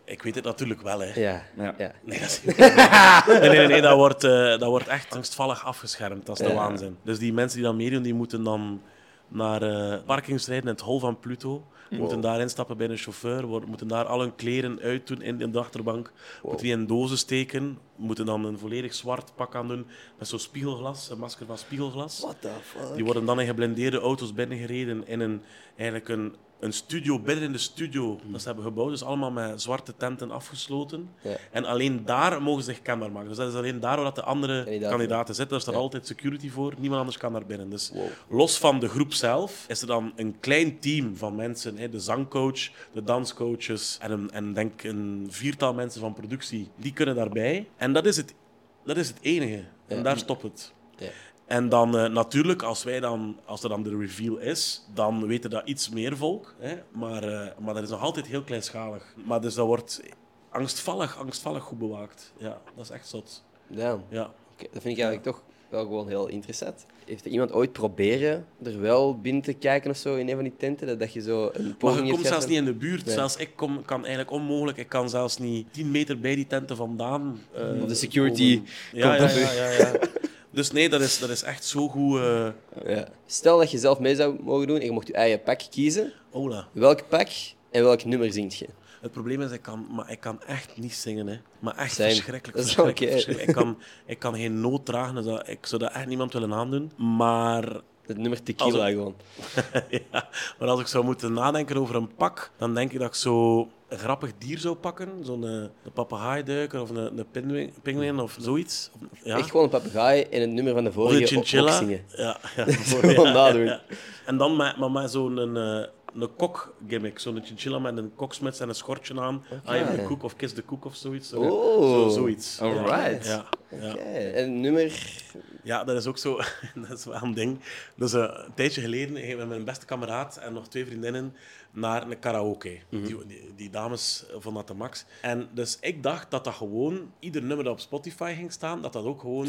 ik weet het natuurlijk wel. Hè. Ja. Ja. ja. Nee, dat is... nee, nee, nee, nee, dat, wordt, eh, dat wordt echt angstvallig afgeschermd. Dat is de Ja. waanzin. Dus die mensen die dan meedoen, die moeten dan naar eh parkings rijden in het hol van Pluto. Moeten daar instappen bij een chauffeur, moeten daar al hun kleren uitdoen in, in de achterbank. Moeten die in dozen steken. Moeten dan een volledig zwart pak aan doen met zo'n spiegelglas, een masker van spiegelglas. What the fuck? Die worden dan in geblindeerde auto's binnengereden in een, eigenlijk een, een studio binnen in de studio dat ze hebben gebouwd. Dus allemaal met zwarte tenten afgesloten. Ja. En alleen daar mogen ze zich kenbaar maken. Dus dat is alleen daar waar dat de andere Kandidaten. kandidaten, zitten. Daar staat altijd security voor. Niemand anders kan daar binnen. Dus los van de groep zelf is er dan een klein team van mensen. Hè, de zangcoach, de danscoaches en, een, en denk een viertal mensen van productie. Die kunnen daarbij. En dat is het, dat is het enige. En Ja. daar stopt het. En dan eh, natuurlijk, als, wij dan, als er dan de reveal is, dan weten dat iets meer volk. Hè? Maar, eh, maar dat is nog altijd heel kleinschalig. Maar dus dat wordt angstvallig, angstvallig goed bewaakt. Ja, dat is echt zot. Damn. Ja. Dat vind ik eigenlijk toch wel gewoon heel interessant. Heeft er iemand ooit proberen er wel binnen te kijken of zo in een van die tenten? Dat, dat je zo een Maar poging je hebt komt zelfs niet in de buurt. Nee. Zelfs ik kom, kan eigenlijk onmogelijk. Ik kan zelfs niet 10 meter bij die tenten vandaan. eh, de security. Ja, ja, ja, ja. Dus nee, dat is, dat is echt zo goed. eh Ja. Stel dat je zelf mee zou mogen doen en je mocht je eigen pak kiezen. Ola. Welk pak en welk nummer zingt je? Het probleem is, ik kan, maar ik kan echt niet zingen. Hè. Maar echt verschrikkelijk. Dat is verschrikkelijk. Ik, kan, ik kan geen noot dragen. Dus dat, ik zou dat echt niemand willen aandoen. Maar, Het nummer tequila gewoon. ja, maar als ik zou moeten nadenken over een pak, dan denk ik dat ik zo een grappig dier zou pakken. Zo'n eh, een papegaaiduiker of een, een pinguïn, of zoiets. Ja. Echt gewoon een papegaai en het nummer van de Of een vorige chinchilla. Ja, ja, Gewoon nadoen. En dan met, maar met zo'n eh, een kok-gimmick. Zo'n chinchilla met een koksmuts en een schortje aan. I am the cook of kiss the cook of zoiets. Zo, Oh. zo, zoiets. Alright. Ja. En nummer... ja, dat is ook zo. dat is wel een ding. Dus eh, een tijdje geleden ging ik met mijn beste kameraad en nog twee vriendinnen naar een karaoke. Mhm. die, die, die dames vonden dat de max. En dus ik dacht dat dat gewoon, ieder nummer dat op Spotify ging staan, dat dat ook gewoon...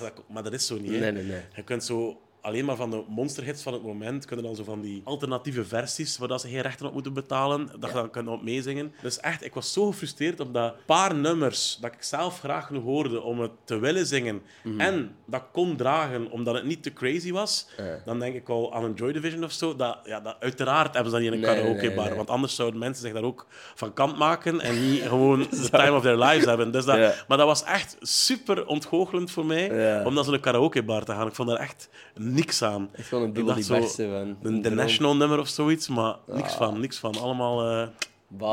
dat- maar dat is zo niet. hè. Nee, nee, nee. Je kunt zo alleen maar van de monsterhits van het moment kunnen dan zo van die alternatieve versies waar dat ze geen rechten op moeten betalen, dat je dan kunt op meezingen. Dus echt, ik was zo gefrustreerd omdat een paar nummers dat ik zelf graag genoeg hoorde om het te willen zingen Mhm. en dat kon dragen omdat het niet te crazy was, dan denk ik al aan een Joy Division of zo. Dat, ja, dat, uiteraard hebben ze dat niet in een Nee, karaoke bar, nee, nee. want anders zouden mensen zich daar ook van kant maken en niet gewoon the time of their lives hebben. Dus dat. Maar dat was echt super ontgoochelend voor mij Ja. om naar zo'n karaokebar te gaan. Ik vond daar echt niks aan. Echt gewoon een die zo, barsten van... De, de National nummer of zoiets, maar niks van, niks van. Allemaal eh,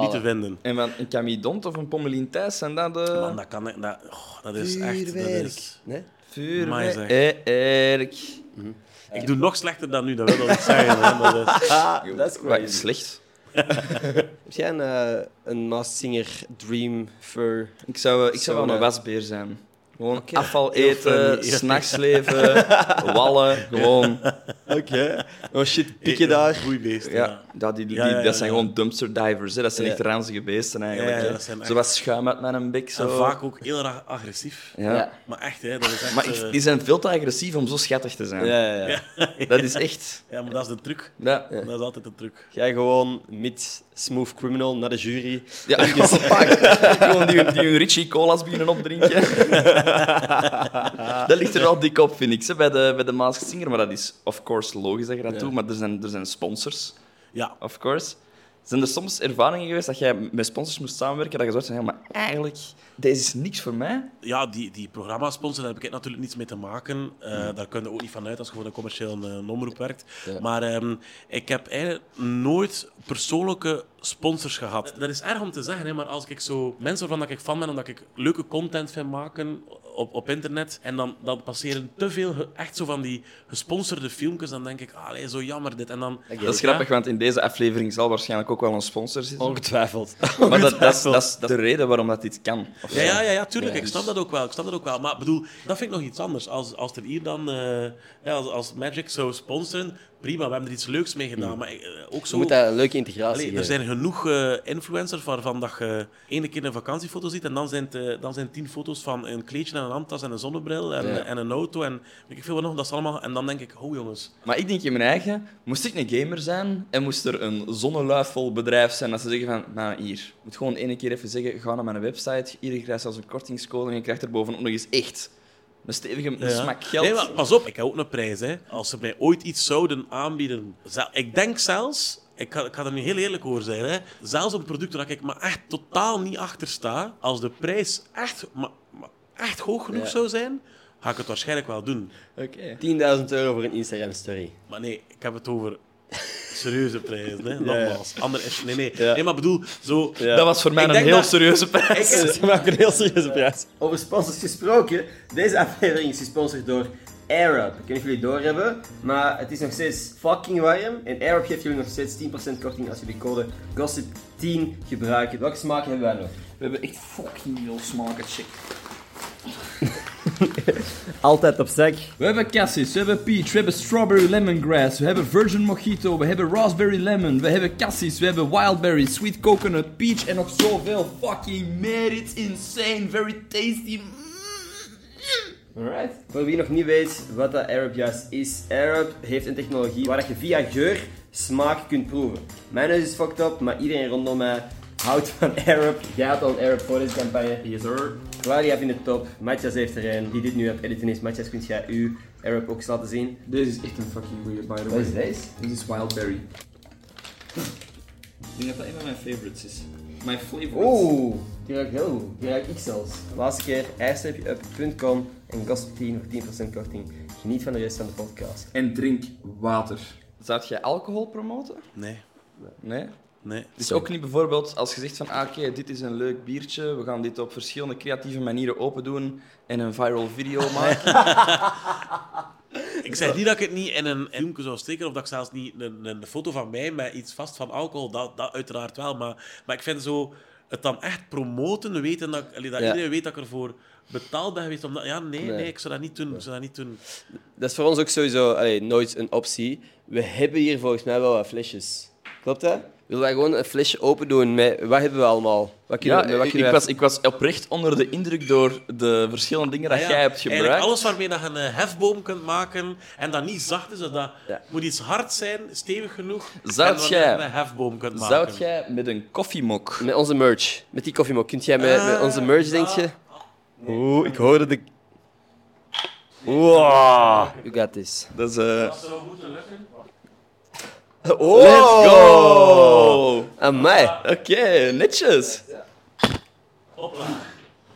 niet te vinden. En van een Camille Dont of een Pommelien Thijs, zijn dat de... Man, dat kan ik- dat, oh, dat is echt... Dat Vuurwerk. is, Nee? Vuurwerk. ik doe nog slechter dan nu, dat wil ik niet zeggen. Hè. Dat is, Ah, dat is Wat, slecht. Heb jij een, eh, een Masked Singer Dream Fur? Ik zou, ik zou Zo, wel een eh, wasbeer zijn. Gewoon afval eten, s'nachts leven, wallen, gewoon. Oké. Oh shit, pik je daar? Goeie Ja, dat, die, die, Ja, ja, ja, dat zijn ja. gewoon dumpster divers. Hè. Dat zijn Ja. echt ranzige beesten eigenlijk. Ja, dat zijn echt- Zo wat schuim uit mijn bek. Zo. en vaak ook heel erg agressief. Ja. Ja. Maar echt, hè, dat is echt... Maar ik- eh, die zijn veel te agressief om zo schattig te zijn. Ja, ja, ja. Dat is echt... ja, maar dat is de truc. Ja. Dat is altijd de truc. Jij gewoon met Smooth Criminal naar de jury. Ja, fuck. Gewoon die, die Richie Cola's beginnen opdrinken. dat ligt er wel dik op, vind ik, ze, bij de, bij de Masked Singer. Maar dat is, of course, logisch dat je dat Ja. doet. Maar er zijn, er zijn sponsors, Ja, of course. Zijn er soms ervaringen geweest dat jij met sponsors moest samenwerken, dat je zoiets van, ja, maar eigenlijk, deze is niks voor mij? Ja, die, die programmasponsor, daar heb ik natuurlijk niets mee te maken. Eh, Daar kun je ook niet van uit als je voor een commercieel uh, omroep werkt. Maar ehm, ik heb eigenlijk nooit persoonlijke sponsors gehad. Dat is erg om te zeggen, hè, maar als ik zo mensen waarvan ik fan ben, omdat ik leuke content vind maken op, op internet, en dan, dan passeren te veel echt zo van die gesponsorde filmpjes, dan denk ik, allee, zo jammer dit. En dan, Dat is grappig, want in deze aflevering zal waarschijnlijk ook wel een sponsor zitten. Ongetwijfeld. Maar dat, dat, is, dat is de reden waarom dat dit kan. Ja, ja, ja, ja tuurlijk. Ja, ik dus- snap dat ook wel. Ik snap dat ook wel. Maar bedoel, dat vind ik nog iets anders. Als, als er hier dan, eh, ja, als, als Magic zou sponsoren, prima, we hebben er iets leuks mee gedaan. Maar eh, ook Je zo. moet dat een leuke integratie Allee, er zijn genoeg eh, influencers waarvan dat je ene keer een vakantiefoto ziet en dan zijn het, eh, dan zijn tien foto's van een kleedje en een handtas en een zonnebril en, Ja. en een auto en weet ik veel wat nog. Dat is allemaal... En dan denk ik, oh jongens. Maar ik denk in mijn eigen, moest ik een gamer zijn en moest er een zonneluifvol bedrijf zijn dat ze zeggen van, nou hier, je moet gewoon één keer even zeggen, ga naar mijn website, hier krijg je zelfs een kortingscode en je krijgt er bovenop nog eens echt een stevige een Ja. smak geld. Nee, maar pas op, ik heb ook een prijs. Hè. Als ze mij ooit iets zouden aanbieden. Ik denk zelfs, ik ga, ik ga er nu heel eerlijk over zijn, hè. zelfs een product waar ik maar echt totaal niet achter sta, als de prijs echt, maar, maar echt hoog genoeg Ja. zou zijn, ga ik het waarschijnlijk wel doen. Oké. 10.000 euro voor een Instagram-story. Maar nee, ik heb het over serieuze prijzen. Hè. ja. Nogmaals. Ander is, nee, nee. Ja. nee, maar bedoel, zo... Ja. Dat was voor mij Ik een heel dat- serieuze prijs. Ik- Dat is maar ook een heel serieuze prijs. Over sponsors gesproken. Deze aflevering is gesponsord door AirUp. Ik weet niet of jullie het doorhebben, maar het is nog steeds fucking warm. En AirUp geeft jullie nog steeds 10% korting als jullie code GOSSIP10 gebruiken. Welke smaak hebben wij nog? We hebben echt fucking veel smaken, check. Altijd op zak. We hebben cassis, we hebben peach, we hebben strawberry lemongrass, we hebben virgin mojito, we hebben raspberry lemon, we hebben cassis, we hebben wildberry, sweet coconut, peach en nog zoveel fucking meer. It's insane, very tasty. Alright. Voor wie nog niet weet wat dat AirUp juist is, AirUp heeft een technologie waar je via geur smaak kunt proeven. Mijn neus is fucked up, maar iedereen rondom mij houdt van AirUp. Jij had al een AirUp voor deze campagne. Yes sir. Claudia in de top, Matthias heeft er een, die dit nu aan het editen is. Matthias, kunt jij uw AirUp ook eens laten zien? Deze is echt een fucking goeie, by the Wat way. is deze? Dit is wildberry. Ik denk dat dat een van mijn favorites is. My favorite. Oeh, die ruikt heel goed. Die ruik ik zelfs. Laatste keer, ijsstreepjeup.com en gossip 10 voor 10% korting. Geniet van de rest van de podcast. En drink water. Zou jij alcohol promoten? Nee, Nee? Nee. Dus ook niet bijvoorbeeld als je zegt van ah, oké, dit is een leuk biertje, we gaan dit op verschillende creatieve manieren open doen en een viral video maken. Ik zeg niet dat ik het niet in een filmpje zou steken, of dat ik zelfs niet een, een foto van mij met iets vast van alcohol, dat, dat uiteraard wel. Maar, maar ik vind zo, het dan echt promoten, weten dat, allee, dat Ja. iedereen weet dat ik ervoor betaald ben geweest. Omdat, ja, nee, nee, Nee. ik zou dat niet doen. Ik zou dat niet doen. Dat is voor ons ook sowieso allee, nooit een optie. We hebben hier volgens mij wel wat flesjes. Klopt dat? Wij gewoon een flesje open doen met wat hebben we allemaal? Wat kunnen, Ja, wat ik, kunnen ik, wij- was, ik was oprecht onder de indruk door de verschillende dingen dat ja, jij hebt eigenlijk gebruikt. alles waarmee dat je een eh, hefboom kunt maken en dat niet zacht is, dat, Ja. moet iets hard zijn, stevig genoeg. Zou en jij- je een hefboom kunt maken. Zou jij met een koffiemok... Met onze merch. Met die koffiemok. Kunt jij met, met onze merch, denk je? Oeh, ik hoorde de... Wow. You got this. Dat is... eh, Dat zou moeten lukken. Oh. Let's go! Amai. Oké, netjes. Hopla.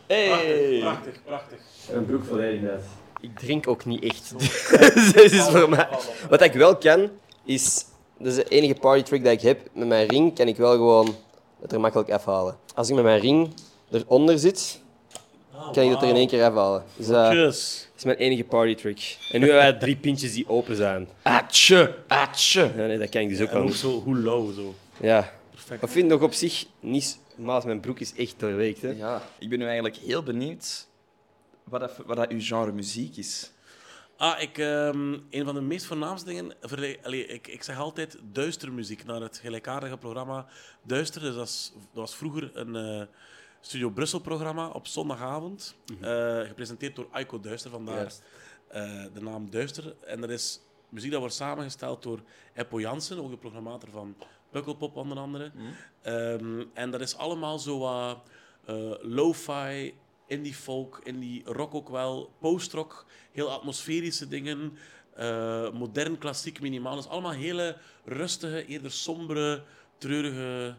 Hey. Prachtig, prachtig. Een broek volledig net. Ik drink ook niet echt. dus dit is voor mij. Wat ik wel kan, is... Dat is de enige party trick dat ik heb. Met mijn ring kan ik wel gewoon het er makkelijk afhalen. Als ik met mijn ring eronder zit, kan ik dat er in één keer afhalen. Dus Tjus. Is mijn enige party trick. En nu hebben wij drie pintjes die open zijn. Atje, atje. Ja, nee, dat kan ik dus ook En wel. ook zo, hoe lauw zo. Ja. Perfect. Ik vind nog op zich niet... Maar mijn broek is echt doorweekt. Hè. Ja, ik ben nu eigenlijk heel benieuwd wat dat, wat dat uw genre muziek is. Ah, ik, ehm, een van de meest voornaamste dingen... Allee, ik, ik zeg altijd duistermuziek naar het gelijkaardige programma Duister. Dus dat was vroeger een eh, Studio Brussel-programma op zondagavond. eh, gepresenteerd door Aiko Duister, vandaar eh, de naam Duister. En dat is muziek dat wordt samengesteld door Eppo Jansen, ook de programmator van Pukkelpop onder andere. Ehm, en dat is allemaal zo wat eh, lo-fi, indie folk, indie rock ook wel, post-rock, heel atmosferische dingen, modern, klassiek, minimaal. Dus allemaal hele rustige, eerder sombere treurige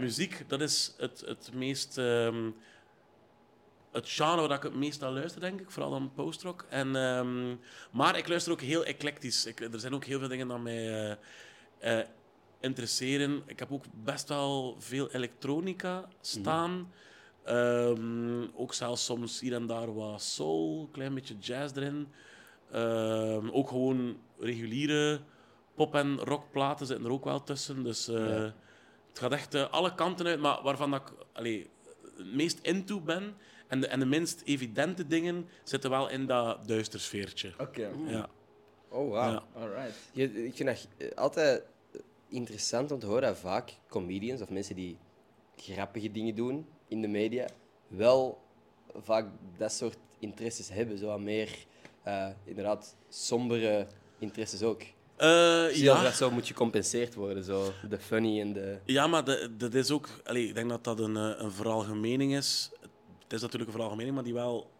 Muziek. Dat is het, het meest... ehm, het genre waar ik het meest naar luister, denk ik. Vooral dan postrock. En, ehm, maar ik luister ook heel eclectisch. Ik, er zijn ook heel veel dingen die mij eh, eh, interesseren. Ik heb ook best wel veel elektronica staan. Ehm, ook zelfs soms hier en daar wat soul, een klein beetje jazz erin. Ook gewoon reguliere pop- en rockplaten zitten er ook wel tussen. Dus eh, Ja. Het gaat echt eh, alle kanten uit, maar waarvan dat ik allee, het meest into ben en de, en de minst evidente dingen zitten wel in dat duistersfeertje. Oké. Ja. Oh, wauw. Ja. Alright. Je- Ik vind dat altijd interessant om te horen dat vaak comedians of mensen die grappige dingen doen in de media wel vaak dat soort interesses hebben. Zo wat meer, eh, inderdaad, sombere interesses ook. Eh, Zie je ja. dat zo moet gecompenseerd worden, zo de funny en de... Ja, maar dat is ook... Allee, ik denk dat dat een, eh, een veralgemening is. Het is natuurlijk een veralgemening, maar die wel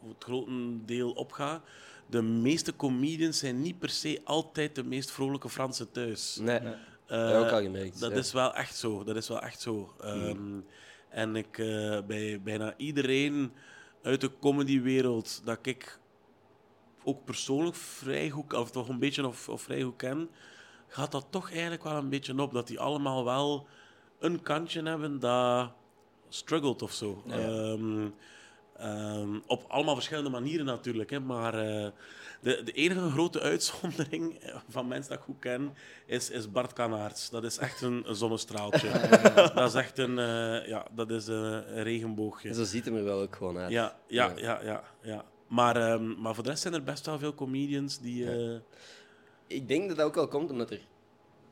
voor het grote deel opgaat. De meeste comedians zijn niet per se altijd de meest vrolijke Fransen thuis. Nee, Nee. Eh, dat heb ik al gemerkt. Dat ja. is wel echt zo. Dat is wel echt zo. Ehm, En ik, eh, bij bijna iedereen uit de comedywereld dat ik ook persoonlijk vrij goed, of toch een beetje of, of vrij goed ken, gaat dat toch eigenlijk wel een beetje op. Dat die allemaal wel een kantje hebben dat struggelt of zo. Ehm, ehm, op allemaal verschillende manieren natuurlijk. Hè, maar eh, de, de enige grote uitzondering van mensen dat ik goed ken, is, is Bart Kanaerts. Dat is echt een, een zonnestraaltje. dat is echt een, eh, ja, dat is een, een regenboogje. En zo ziet het er wel ook gewoon uit. Ja, ja, Ja. ja, ja. ja. Maar, ehm, maar voor de rest zijn er best wel veel comedians die... eh, Ik denk dat dat ook wel komt omdat er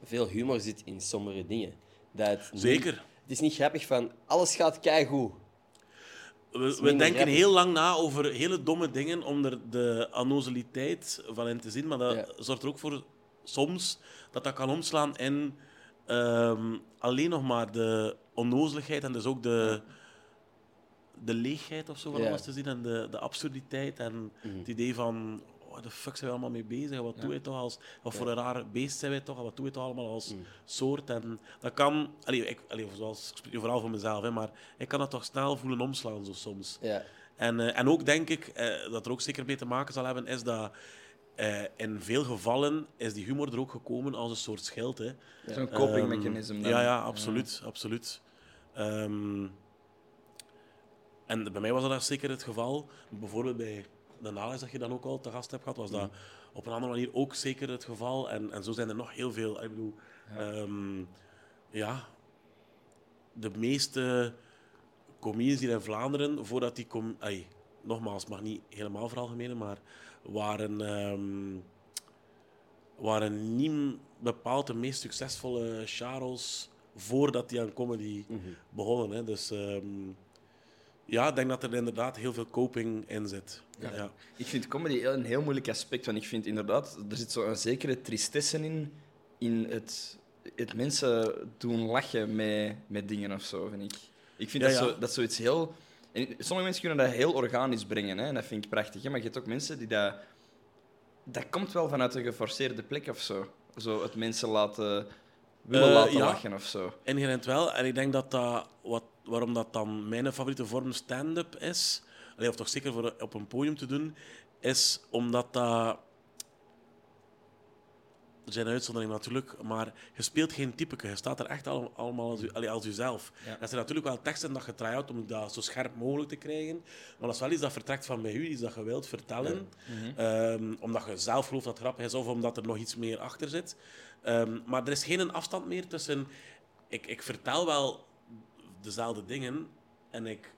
veel humor zit in sombere dingen. Dat niet- Zeker. het is niet grappig van, alles gaat keigoed. We, we denken grappig. heel lang na over hele domme dingen om er de annozeliteit van in te zien. Maar dat Ja. zorgt er ook voor soms dat dat kan omslaan in ehm, alleen nog maar de onnozeligheid en dus ook de, de leegheid of zo van Ja. alles te zien. En de, de absurditeit en het idee van... Wat de fuck zijn we allemaal mee bezig? Wat doen wij toch als... Wat voor een raar beest zijn wij toch? Wat doen wij toch allemaal als soort? En dat kan... Allee, ik, allee, zoals, ik spreek nu vooral voor mezelf, hè, maar ik kan dat toch snel voelen omslaan zo soms. Ja. En, eh, en ook denk ik, eh, dat er ook zeker mee te maken zal hebben, is dat eh, in veel gevallen is die humor er ook gekomen als een soort schild. Hè. Zo'n Ehm, copingmechanisme. dan. Ja, ja, absoluut. absoluut. Ehm, en bij mij was dat zeker het geval. Bijvoorbeeld bij de Nalex dat je dan ook al te gast hebt gehad, was dat op een andere manier ook zeker het geval. En, en zo zijn er nog heel veel. Ik bedoel, ehm, ja, de meeste comedians hier in Vlaanderen, voordat die... Com ai, nogmaals, mag niet helemaal veralgemenen, maar waren... ehm, waren niet bepaald de meest succesvolle Charles voordat die aan comedy begonnen. Hè. Dus ehm, ja, ik denk dat er inderdaad heel veel coping in zit. Ja. Ik vind comedy een heel moeilijk aspect, want ik vind inderdaad, er zit zo'n zekere tristesse in, in het, het mensen doen lachen met, met dingen of zo, vind ik. Ik vind Ja, dat, ja. Zo, dat zoiets heel... En sommige mensen kunnen dat heel organisch brengen, hè, en dat vind ik prachtig. Hè, maar je hebt ook mensen die dat... Dat komt wel vanuit een geforceerde plek of zo. Zo het mensen laten... Willen Eh, laten lachen of zo. Inherent wel. En ik denk dat dat, wat, waarom dat dan mijn favoriete vorm stand-up is, allee, of toch zeker voor op een podium te doen, is omdat dat... Er zijn uitzonderingen natuurlijk, maar je speelt geen typeke. Je staat er echt al, allemaal als, u- allee, als jezelf. Ja. Er zijn natuurlijk wel teksten dat je try-out om dat zo scherp mogelijk te krijgen. Maar dat is wel iets dat vertrekt van bij u, iets dat je wilt vertellen. Ehm, omdat je zelf gelooft dat het grappig is of omdat er nog iets meer achter zit. Ehm, maar er is geen afstand meer tussen... Ik, ik vertel wel dezelfde dingen en ik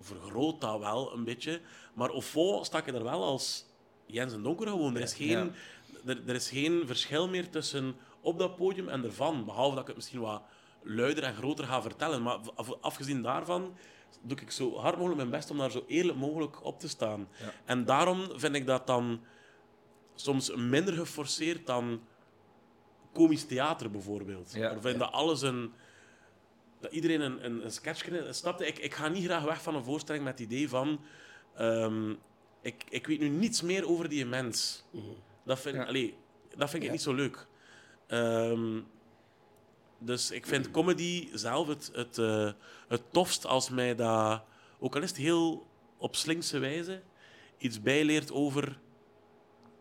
vergroot dat wel een beetje. Maar au fond sta ik er wel als Jens en Donker gewoon. Er is geen, Ja. er, er is geen verschil meer tussen op dat podium en ervan. Behalve dat ik het misschien wat luider en groter ga vertellen. Maar af- afgezien daarvan doe ik zo hard mogelijk mijn best om daar zo eerlijk mogelijk op te staan. En daarom vind ik dat dan soms minder geforceerd dan komisch theater bijvoorbeeld. Ja, Waarbij dat alles een... Dat iedereen een, een, een sketch kent. Snapte? Ik, ik ga niet graag weg van een voorstelling met het idee van... ehm, ik, ik weet nu niets meer over die mens. Dat vind, Ja. allee, dat vind ik Ja. niet zo leuk. Ehm, Dus ik vind comedy zelf het, het, eh, het tofst als mij dat, ook al is het heel op slinkse wijze, iets bijleert over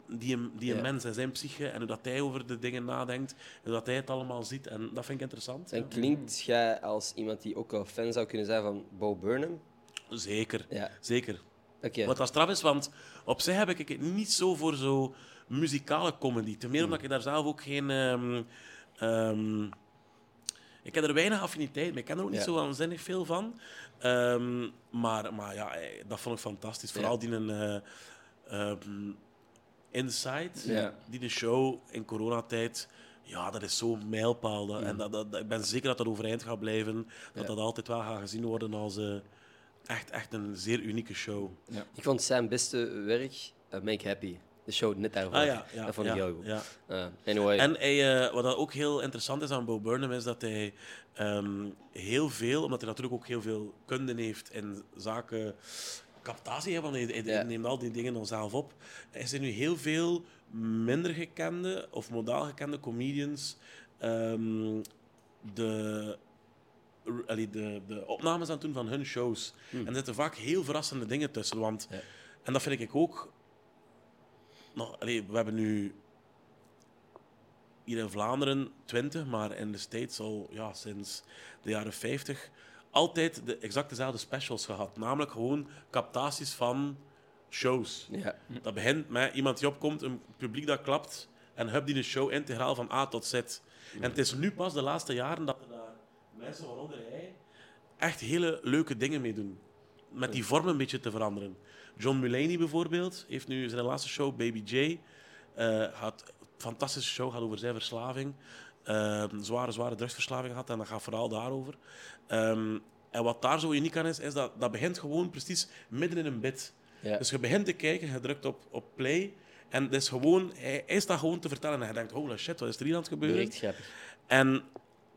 die, die Ja. mens en zijn psyche en hoe dat hij over de dingen nadenkt en hoe dat hij het allemaal ziet. En dat vind ik interessant. En ja. klinkt jij als iemand die ook wel fan zou kunnen zijn van Bo Burnham? Zeker, Ja. zeker. Oké. Wat dat straf is, want op zich heb ik het niet zo voor zo muzikale comedy. Ten meer omdat ik daar zelf ook geen... ehm, ehm, ik heb er weinig affiniteit mee. Ik ken er ook niet zo waanzinnig veel van. Ehm, maar, maar ja, eh, dat vond ik fantastisch. Vooral die een... eh, Insight, Ja. die de show in coronatijd... Ja, dat is zo'n mijlpaal. Dat, En dat, dat, ik ben zeker dat dat overeind gaat blijven. Dat Ja. dat altijd wel gaat gezien worden als eh, echt, echt een zeer unieke show. Ik vond zijn beste werk uh, Make Happy. De show net daarvoor. Ah ja, ja dat vond ja, ik heel goed. Ja. Uh, anyway. En hij, eh, wat dat ook heel interessant is aan Bo Burnham, is dat hij ehm, heel veel, omdat hij natuurlijk ook heel veel kunde heeft in zaken captatie, hè, want hij, neemt al die dingen dan zelf op. Er zijn nu heel veel minder gekende of modaal gekende comedians ehm, de, allee, de, de opnames aan het doen van hun shows. En er zitten vaak heel verrassende dingen tussen. Want, Ja. En dat vind ik ook... Nog, allee, we hebben nu hier in Vlaanderen 20, maar in de States al ja, sinds de jaren 50 altijd de, exact dezelfde specials gehad. Namelijk gewoon captaties van shows. ja. Dat begint met iemand die opkomt, een publiek dat klapt en hup die een show integraal van A tot Z. En het is nu pas de laatste jaren dat er daar mensen waaronder hij echt hele leuke dingen mee doen. Met die vorm een beetje te veranderen. John Mulaney bijvoorbeeld heeft nu zijn laatste show, Baby J. eh had een fantastische show, gaat over zijn verslaving. Eh, een zware, zware drugsverslaving gehad en dat gaat vooral daarover. Ehm, en wat daar zo uniek aan is, is dat dat begint gewoon precies midden in een bit. Ja. Dus je begint te kijken, je drukt op, op play en het is gewoon, hij, hij staat gewoon te vertellen en je denkt, holy shit, wat is er hier aan het gebeuren? En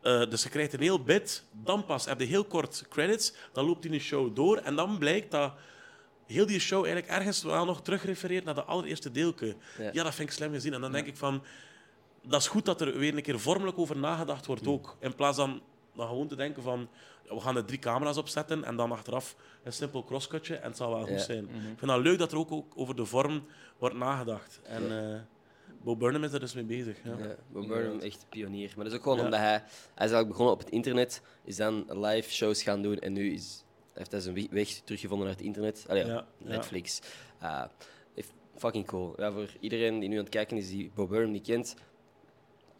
eh, dus je krijgt een heel bit, dan pas heb je heel kort credits, dan loopt die een show door en dan blijkt dat heel die show eigenlijk ergens wel nog terugrefereert naar de allereerste deelke. Ja. Ja, dat vind ik slim gezien. En dan denk ik van, dat is goed dat er weer een keer vormelijk over nagedacht wordt ook. In plaats dan, dan gewoon te denken van, ja, we gaan er drie camera's opzetten en dan achteraf een simpel crosscutje en het zal wel goed Ja. zijn. Ik vind dat leuk dat er ook, ook over de vorm wordt nagedacht. En eh Bo Burnham is daar dus mee bezig. Ja. Ja, Bo Burnham, echt pionier. Maar dat is ook gewoon Ja. omdat hij... Hij is eigenlijk begonnen op het internet, is dan live shows gaan doen en nu is, heeft hij zijn weg- teruggevonden naar het internet. Allee, Ja, Netflix. Ah, fucking cool. Ja, voor iedereen die nu aan het kijken is die Bo Burnham niet kent,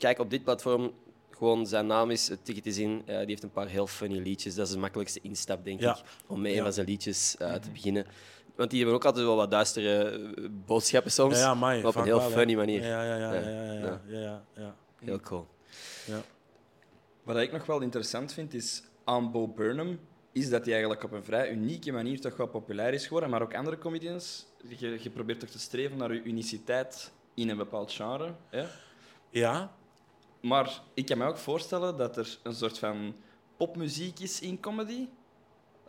kijk op dit platform. Gewoon zijn naam is het ticket is in. Eh, die heeft een paar heel funny liedjes. Dat is de makkelijkste instap, denk Ja. ik, om met een Ja. van zijn liedjes eh, te beginnen. Want die hebben ook altijd wel wat duistere eh, boodschappen soms. Ja, ja, amai, maar op een heel wel, funny manier. Ja, ja, ja. Ja. ja, ja, ja, Ja. ja, ja, ja. Heel cool. ja. Wat ik nog wel interessant vind, is aan Bo Burnham, is dat hij eigenlijk op een vrij unieke manier toch wel populair is geworden, maar ook andere comedians. Je, je probeert toch te streven naar je uniciteit in een bepaald genre. Hè? Ja, Maar ik kan me ook voorstellen dat er een soort van popmuziek is in comedy.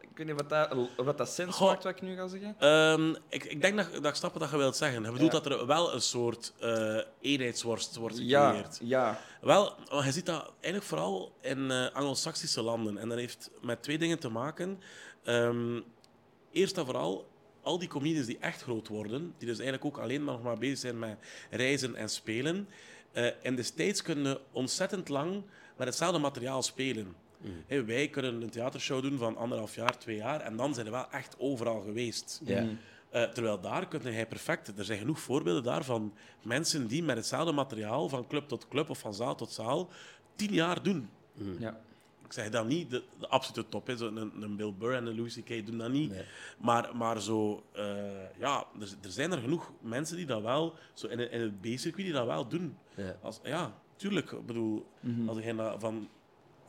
Ik weet niet wat dat, wat dat sens Goh. maakt, wat ik nu ga zeggen. Ehm, ik, ik denk dat, dat ik snap wat je wilt zeggen. Je bedoelt Ja. dat er wel een soort eh, eenheidsworst wordt Ja, gecreëerd. ja. Wel, maar je ziet dat eigenlijk vooral in eh Anglo-Saxische landen. En dat heeft met twee dingen te maken. Ehm, eerst en vooral, al die comedians die echt groot worden, die dus eigenlijk ook alleen maar nog maar bezig zijn met reizen en spelen, eh, in de States kunnen ontzettend lang met hetzelfde materiaal spelen. Hé, wij kunnen een theatershow doen van anderhalf jaar, twee jaar, en dan zijn we wel echt overal geweest. Ja. Eh, terwijl daar kun hij perfect. Er zijn genoeg voorbeelden daarvan. Mensen die met hetzelfde materiaal, van club tot club of van zaal tot zaal, tien jaar doen. ja. Ik zeg dat niet de, de absolute top. Hè. Zo Een, een Bill Burr en een Louis C.K. doen dat niet. Nee. Maar, maar zo, eh, ja, er, er zijn er genoeg mensen die dat wel, zo in, het- in het B-circuit, die dat wel doen. Ja. Als, ja, tuurlijk. Ik bedoel, als je van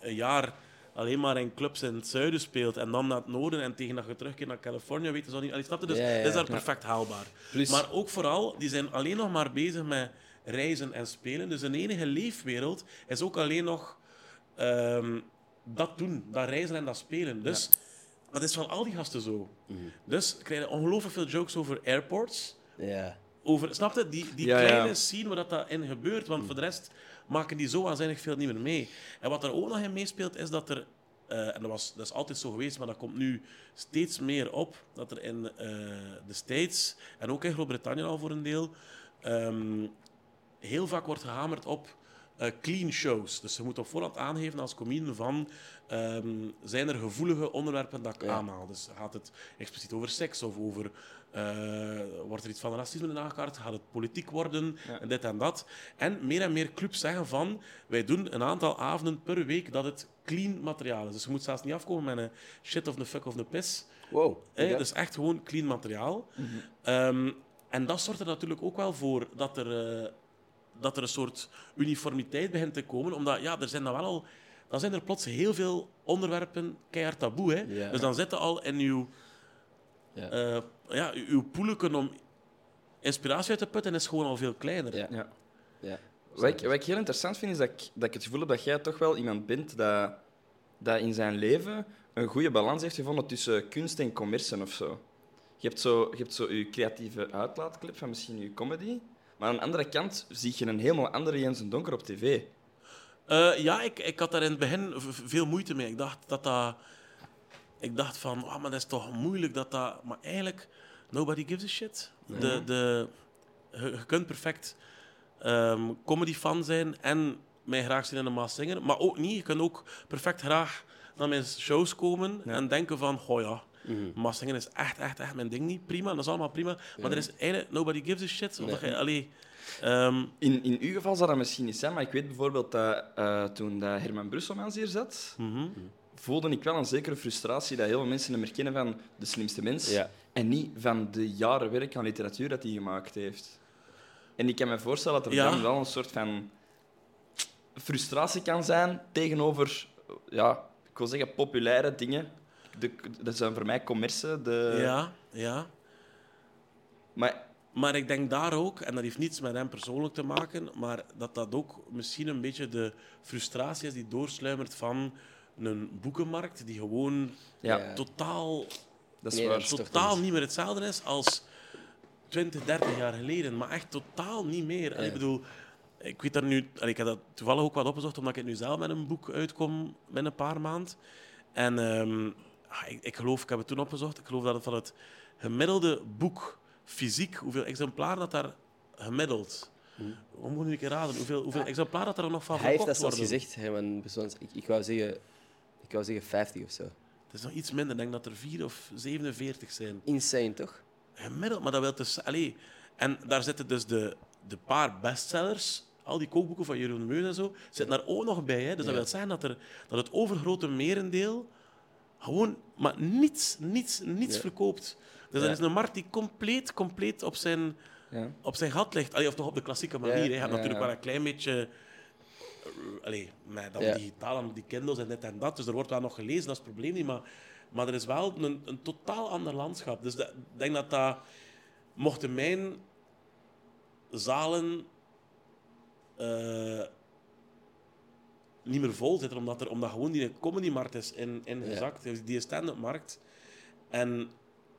een jaar alleen maar in clubs in het zuiden speelt en dan naar het noorden en tegen dat je terugkeert naar Californië, weet je zo niet. Allee, snap je? Dus Ja, ja, dat is daar perfect haalbaar. Plus- Maar ook vooral, die zijn alleen nog maar bezig met reizen en spelen. Dus hun enige leefwereld is ook alleen nog ehm, dat doen, dat reizen en dat spelen. Dus dat is van al die gasten zo. Mhm. Dus krijg je ongelooflijk veel jokes over airports. Ja. Over, snap je? Die, die Ja, ja. kleine scene waar dat, dat in gebeurt. Want voor de rest, maken die zo waanzinnig veel niet meer mee. En wat er ook nog in meespeelt, is dat er, eh, en dat, was, dat is altijd zo geweest, maar dat komt nu steeds meer op, dat er in eh, de States, en ook in Groot-Brittannië al voor een deel, ehm, heel vaak wordt gehamerd op eh, clean shows. Dus je moet op voorhand aangeven als comedian van ehm, zijn er gevoelige onderwerpen dat ik Ja. aanhaal. Dus gaat het expliciet over seks of over eh, wordt er iets van racisme in aangekaart? Gaat het politiek worden? En dit en dat. En meer en meer clubs zeggen van wij doen een aantal avonden per week dat het clean materiaal is. Dus je moet zelfs niet afkomen met een shit of een fuck of een piss. Wow. Hè? Ja. Dus echt gewoon clean materiaal. Ehm, en dat zorgt er natuurlijk ook wel voor dat er, eh, dat er een soort uniformiteit begint te komen. Omdat ja, er zijn dan wel al... Dan zijn er plots heel veel onderwerpen keihard taboe. Hè? Ja. Dus dan zitten al in uw, Ja. eh, ja, uw- poeleken om inspiratie uit te putten is gewoon al veel kleiner. Ja. Ja. Ja. Wat ik, wat ik heel interessant vind, is dat ik, dat ik het gevoel heb dat jij toch wel iemand bent dat, dat in zijn leven een goede balans heeft gevonden tussen kunst en commercie of zo. Je hebt zo je, hebt zo je creatieve uitlaatklep van misschien je comedy, maar aan de andere kant zie je een helemaal andere Jens en Donker op tv. Eh, ja, ik, ik had daar in het begin veel moeite mee. Ik dacht dat dat... Ik dacht van, oh, maar dat is toch moeilijk dat dat... Maar eigenlijk, nobody gives a shit. De, de, je, je kunt perfect ehm comedy-fan zijn en mij graag zien in een Maas Singer. Maar ook niet. Je kunt ook perfect graag naar mijn shows komen en denken van, oh ja, Maas Singer is echt, echt, echt mijn ding niet. Prima, dat is allemaal prima. Maar er is eigenlijk nobody gives a shit. Of allee, ehm, In, in uw geval zou dat misschien niet zijn, maar ik weet bijvoorbeeld dat eh, toen dat Herman Brusselmans hier zat, mhm. voelde ik wel een zekere frustratie dat heel veel mensen hem herkennen van de slimste mens Ja. en niet van de jaren werk aan literatuur dat hij gemaakt heeft. En ik kan me voorstellen dat er Ja. dan wel een soort van frustratie kan zijn tegenover, ja, ik wil zeggen populaire dingen. De, dat zijn voor mij commercie. De, ja, ja. Maar Maar ik denk daar ook, en dat heeft niets met hem persoonlijk te maken, maar dat dat ook misschien een beetje de frustratie is die doorsluimert van een boekenmarkt die gewoon ja, totaal, dat is Nee, waar. dat is toch totaal niet- meer hetzelfde is als 20, 30 jaar geleden. Maar echt totaal niet meer. En. Ik bedoel, ik weet daar nu, en ik heb dat toevallig ook wat opgezocht, omdat ik nu zelf met een boek uitkom binnen een paar maanden. En ehm, ik, ik geloof, ik heb het toen opgezocht, ik geloof dat het van het gemiddelde boek fysiek, hoeveel exemplaren dat daar gemiddeld. Hoe moet ik raden? Hoeveel, hoeveel exemplaren dat er nog van Hij heeft dat zelfs gezegd, Herman Bessons. Ik, ik, wou zeggen, ik wou zeggen 50 of zo. Het is nog iets minder. Ik denk dat er vier of 47 zijn. Insane, toch? Gemiddeld, maar dat wil dus... Allee. En daar zitten dus de, de paar bestsellers, al die kookboeken van Jeroen Meus en zo, zitten daar ook nog bij. Hè? Dus dat wil zeggen dat, er, dat het overgrote merendeel gewoon maar niets, niets, niets Ja. verkoopt. Dus dat is een markt die compleet, compleet op zijn, op zijn gat ligt. Allee, of toch op de klassieke manier. Je hebt ja, natuurlijk wel een klein beetje... eh, Allee, met dat Ja. digitaal en die Kindles en dit en dat. Dus er wordt wel nog gelezen, dat is het probleem niet. Maar, maar er is wel een, een totaal ander landschap. Dus ik denk dat dat... Mochten mijn zalen eh, niet meer vol zitten, omdat, er, omdat gewoon die comedymarkt is in, ingezakt, dus die stand-up markt. En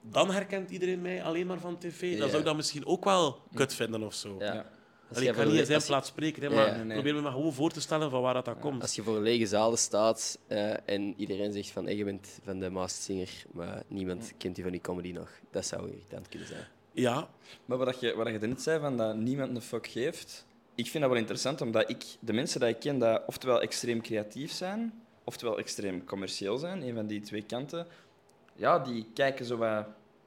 dan herkent iedereen mij alleen maar van tv. Dan Ja. zou ik dat misschien ook wel kut vinden of zo. Ja. Ja. Allee, ik ga voor niet in zijn je- plaats spreken, hè, Ja, maar ja, nee, probeer me maar gewoon voor te stellen van waar dat, dat komt. Als je voor lege zalen staat eh, en iedereen zegt van hey, je bent van de Masked Singer, maar niemand kent je van die comedy nog, dat zou irritant kunnen zijn. Ja, Maar wat je, wat je net zei, van dat niemand een fuck geeft, ik vind dat wel interessant, omdat ik, de mensen die ik ken, dat oftewel extreem creatief zijn, oftewel extreem commercieel zijn, een van die twee kanten, ja, die kijken zo wat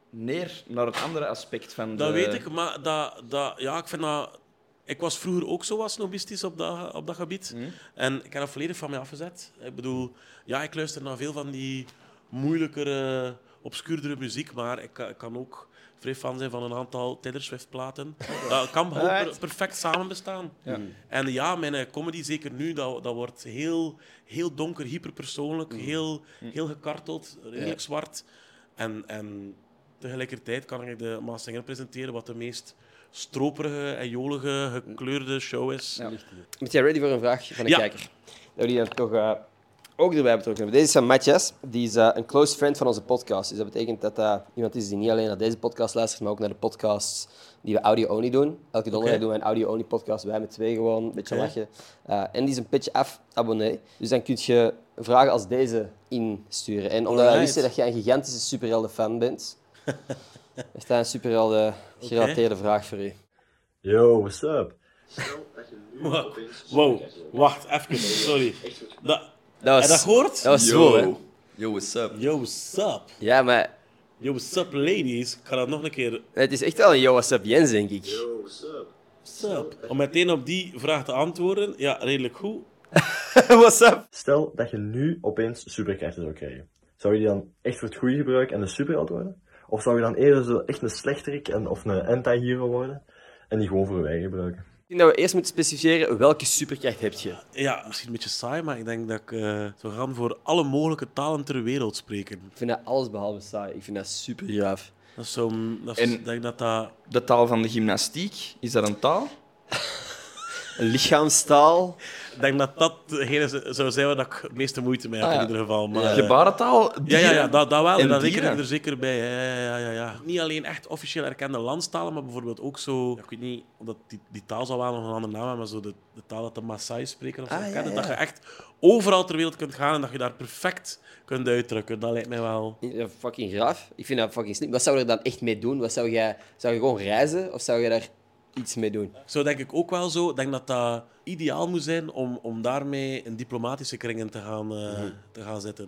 neer naar het andere aspect van de... dat weet ik, maar dat, dat, ja, ik vind dat... Ik was vroeger ook zo wat snobistisch op dat, op dat gebied. Hm? En ik heb dat volledig van mij afgezet. Ik bedoel, ja, ik luister naar veel van die moeilijkere, obscuurdere muziek, maar ik kan ook vrij fan zijn van een aantal Taylor Swift-platen. Dat kan perfect samen bestaan. Ja. En ja, mijn eh, comedy, zeker nu, dat, dat wordt heel, heel donker, hyperpersoonlijk, heel, heel gekarteld, redelijk zwart. En, en tegelijkertijd kan ik de Maas Singer presenteren wat de meest stroperige en jolige, gekleurde show is. Ja. Moet jij ready voor een vraag van een Ja. kijker? Dat we die dan toch eh, ook erbij betrokken hebben. Deze is van Matthias. Die is eh, een close friend van onze podcast. Dus dat betekent dat dat iemand is die niet alleen naar deze podcast luistert, maar ook naar de podcasts die we audio-only doen. Elke donderdag doen we een audio-only podcast. Wij met twee gewoon, een beetje lachen. Eh, en die is een pitch af abonnee. Dus dan kun je vragen als deze insturen. En omdat wij wisten dat jij een gigantische superhelden-fan bent, is dat een superhelden-gerelateerde vraag voor u. Yo, what's up? Wow, wow. wacht, even, sorry. Dat, Dat was, gehoord? dat was hè? Yo, what's up? Yo, what's up? Ja, maar Yo, what's up, ladies? Ik ga dat nog een keer... het is echt wel een yo, what's up Jens, denk ik. What's up? Om meteen op die vraag te antwoorden, ja, redelijk goed. what's up? Stel dat je nu opeens superkrachten zou krijgen. Zou je die dan echt voor het goede gebruiken en een superheld worden? Of zou je dan eerder zo echt een slechterik en, of een anti-hero worden en die gewoon voor wij gebruiken? Ik denk dat we eerst moeten specificeren welke superkracht heb je. Ja, misschien een beetje saai, maar ik denk dat ik eh, zou gaan voor alle mogelijke talen ter wereld spreken. Ik vind dat alles behalve saai. Ik vind dat super graaf. Dat is zo... Dat is, En- ik denk dat dat... De taal van de gymnastiek, is dat een taal? Lichaamstaal. Ik denk dat dat degene zou zijn waar dat ik het meeste moeite mee heb, Ah, ja. in ieder geval. Maar, Ja. eh, Gebarentaal? Ja, ja, ja, dat, dat wel. En dieren? ik er zeker bij. Ja, ja, ja, ja. Niet alleen echt officieel erkende landstalen, maar bijvoorbeeld ook zo... Ik weet niet, omdat die, die taal zal wel nog een andere naam hebben, maar zo de, de taal dat de Maasai spreken of zo. Ah. Dat je echt overal ter wereld kunt gaan en dat je daar perfect kunt uitdrukken. Dat lijkt mij wel... Ja, fucking graaf. Ik vind dat fucking slim. Wat zou je er dan echt mee doen? Wat zou, jij, zou je gewoon reizen of zou je daar iets mee doen? Zo denk ik ook wel zo. Ik denk dat dat ideaal moet zijn om, om daarmee in diplomatische kringen te gaan, eh, te gaan zitten.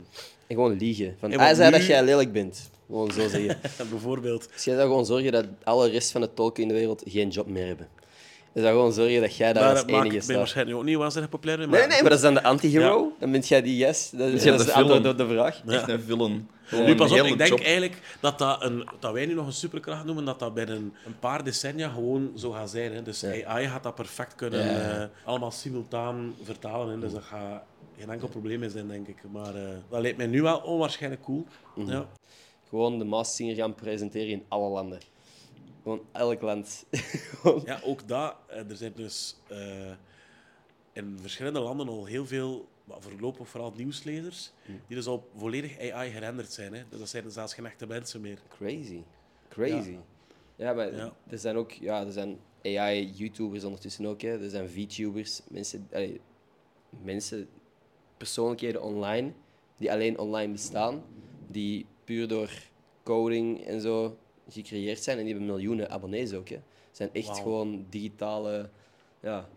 En gewoon liegen. Van, En hij want zei nu- dat jij lelijk bent. Gewoon zo zeggen. Bijvoorbeeld. dus jij zou gewoon zorgen dat alle rest van de tolken in de wereld geen job meer hebben. Je zou gewoon zorgen dat jij daar als maak ik enige ben staat. waarschijnlijk ook niet waanzinnig populair in. Maar... Nee, nee, maar dat is dan de anti-hero. Dan ben jij die yes. Dat is, Ja, dat is de het antwoord op de vraag. Echt een villain. Gewoon Nu, pas op, ik denk job. eigenlijk dat, dat, een, dat wij nu nog een superkracht noemen, dat dat binnen een paar decennia gewoon zo gaat zijn. Hè. Dus AI gaat dat perfect kunnen Ja. eh, allemaal simultaan vertalen. Hè. Dus dat gaat geen enkel probleem meer zijn, denk ik. Maar eh, dat lijkt mij nu wel onwaarschijnlijk cool. Ja. Gewoon de Maas Singer gaan presenteren in alle landen. Gewoon elk land. Ja, ook dat. eh, er zijn dus eh, in verschillende landen al heel veel, maar voorlopig vooral nieuwslezers, die dus al volledig AI gerenderd zijn. Hè. Dus dat zijn zelfs geen echte mensen meer. Crazy. Crazy. Ja, maar Ja. er zijn ook ja, er zijn AI-YouTubers ondertussen ook. Hè. Er zijn VTubers, mensen, allee, mensen, persoonlijkheden online, die alleen online bestaan, die puur door coding en zo gecreëerd zijn. En die hebben miljoenen abonnees ook. Hè. zijn echt gewoon digitale, ja,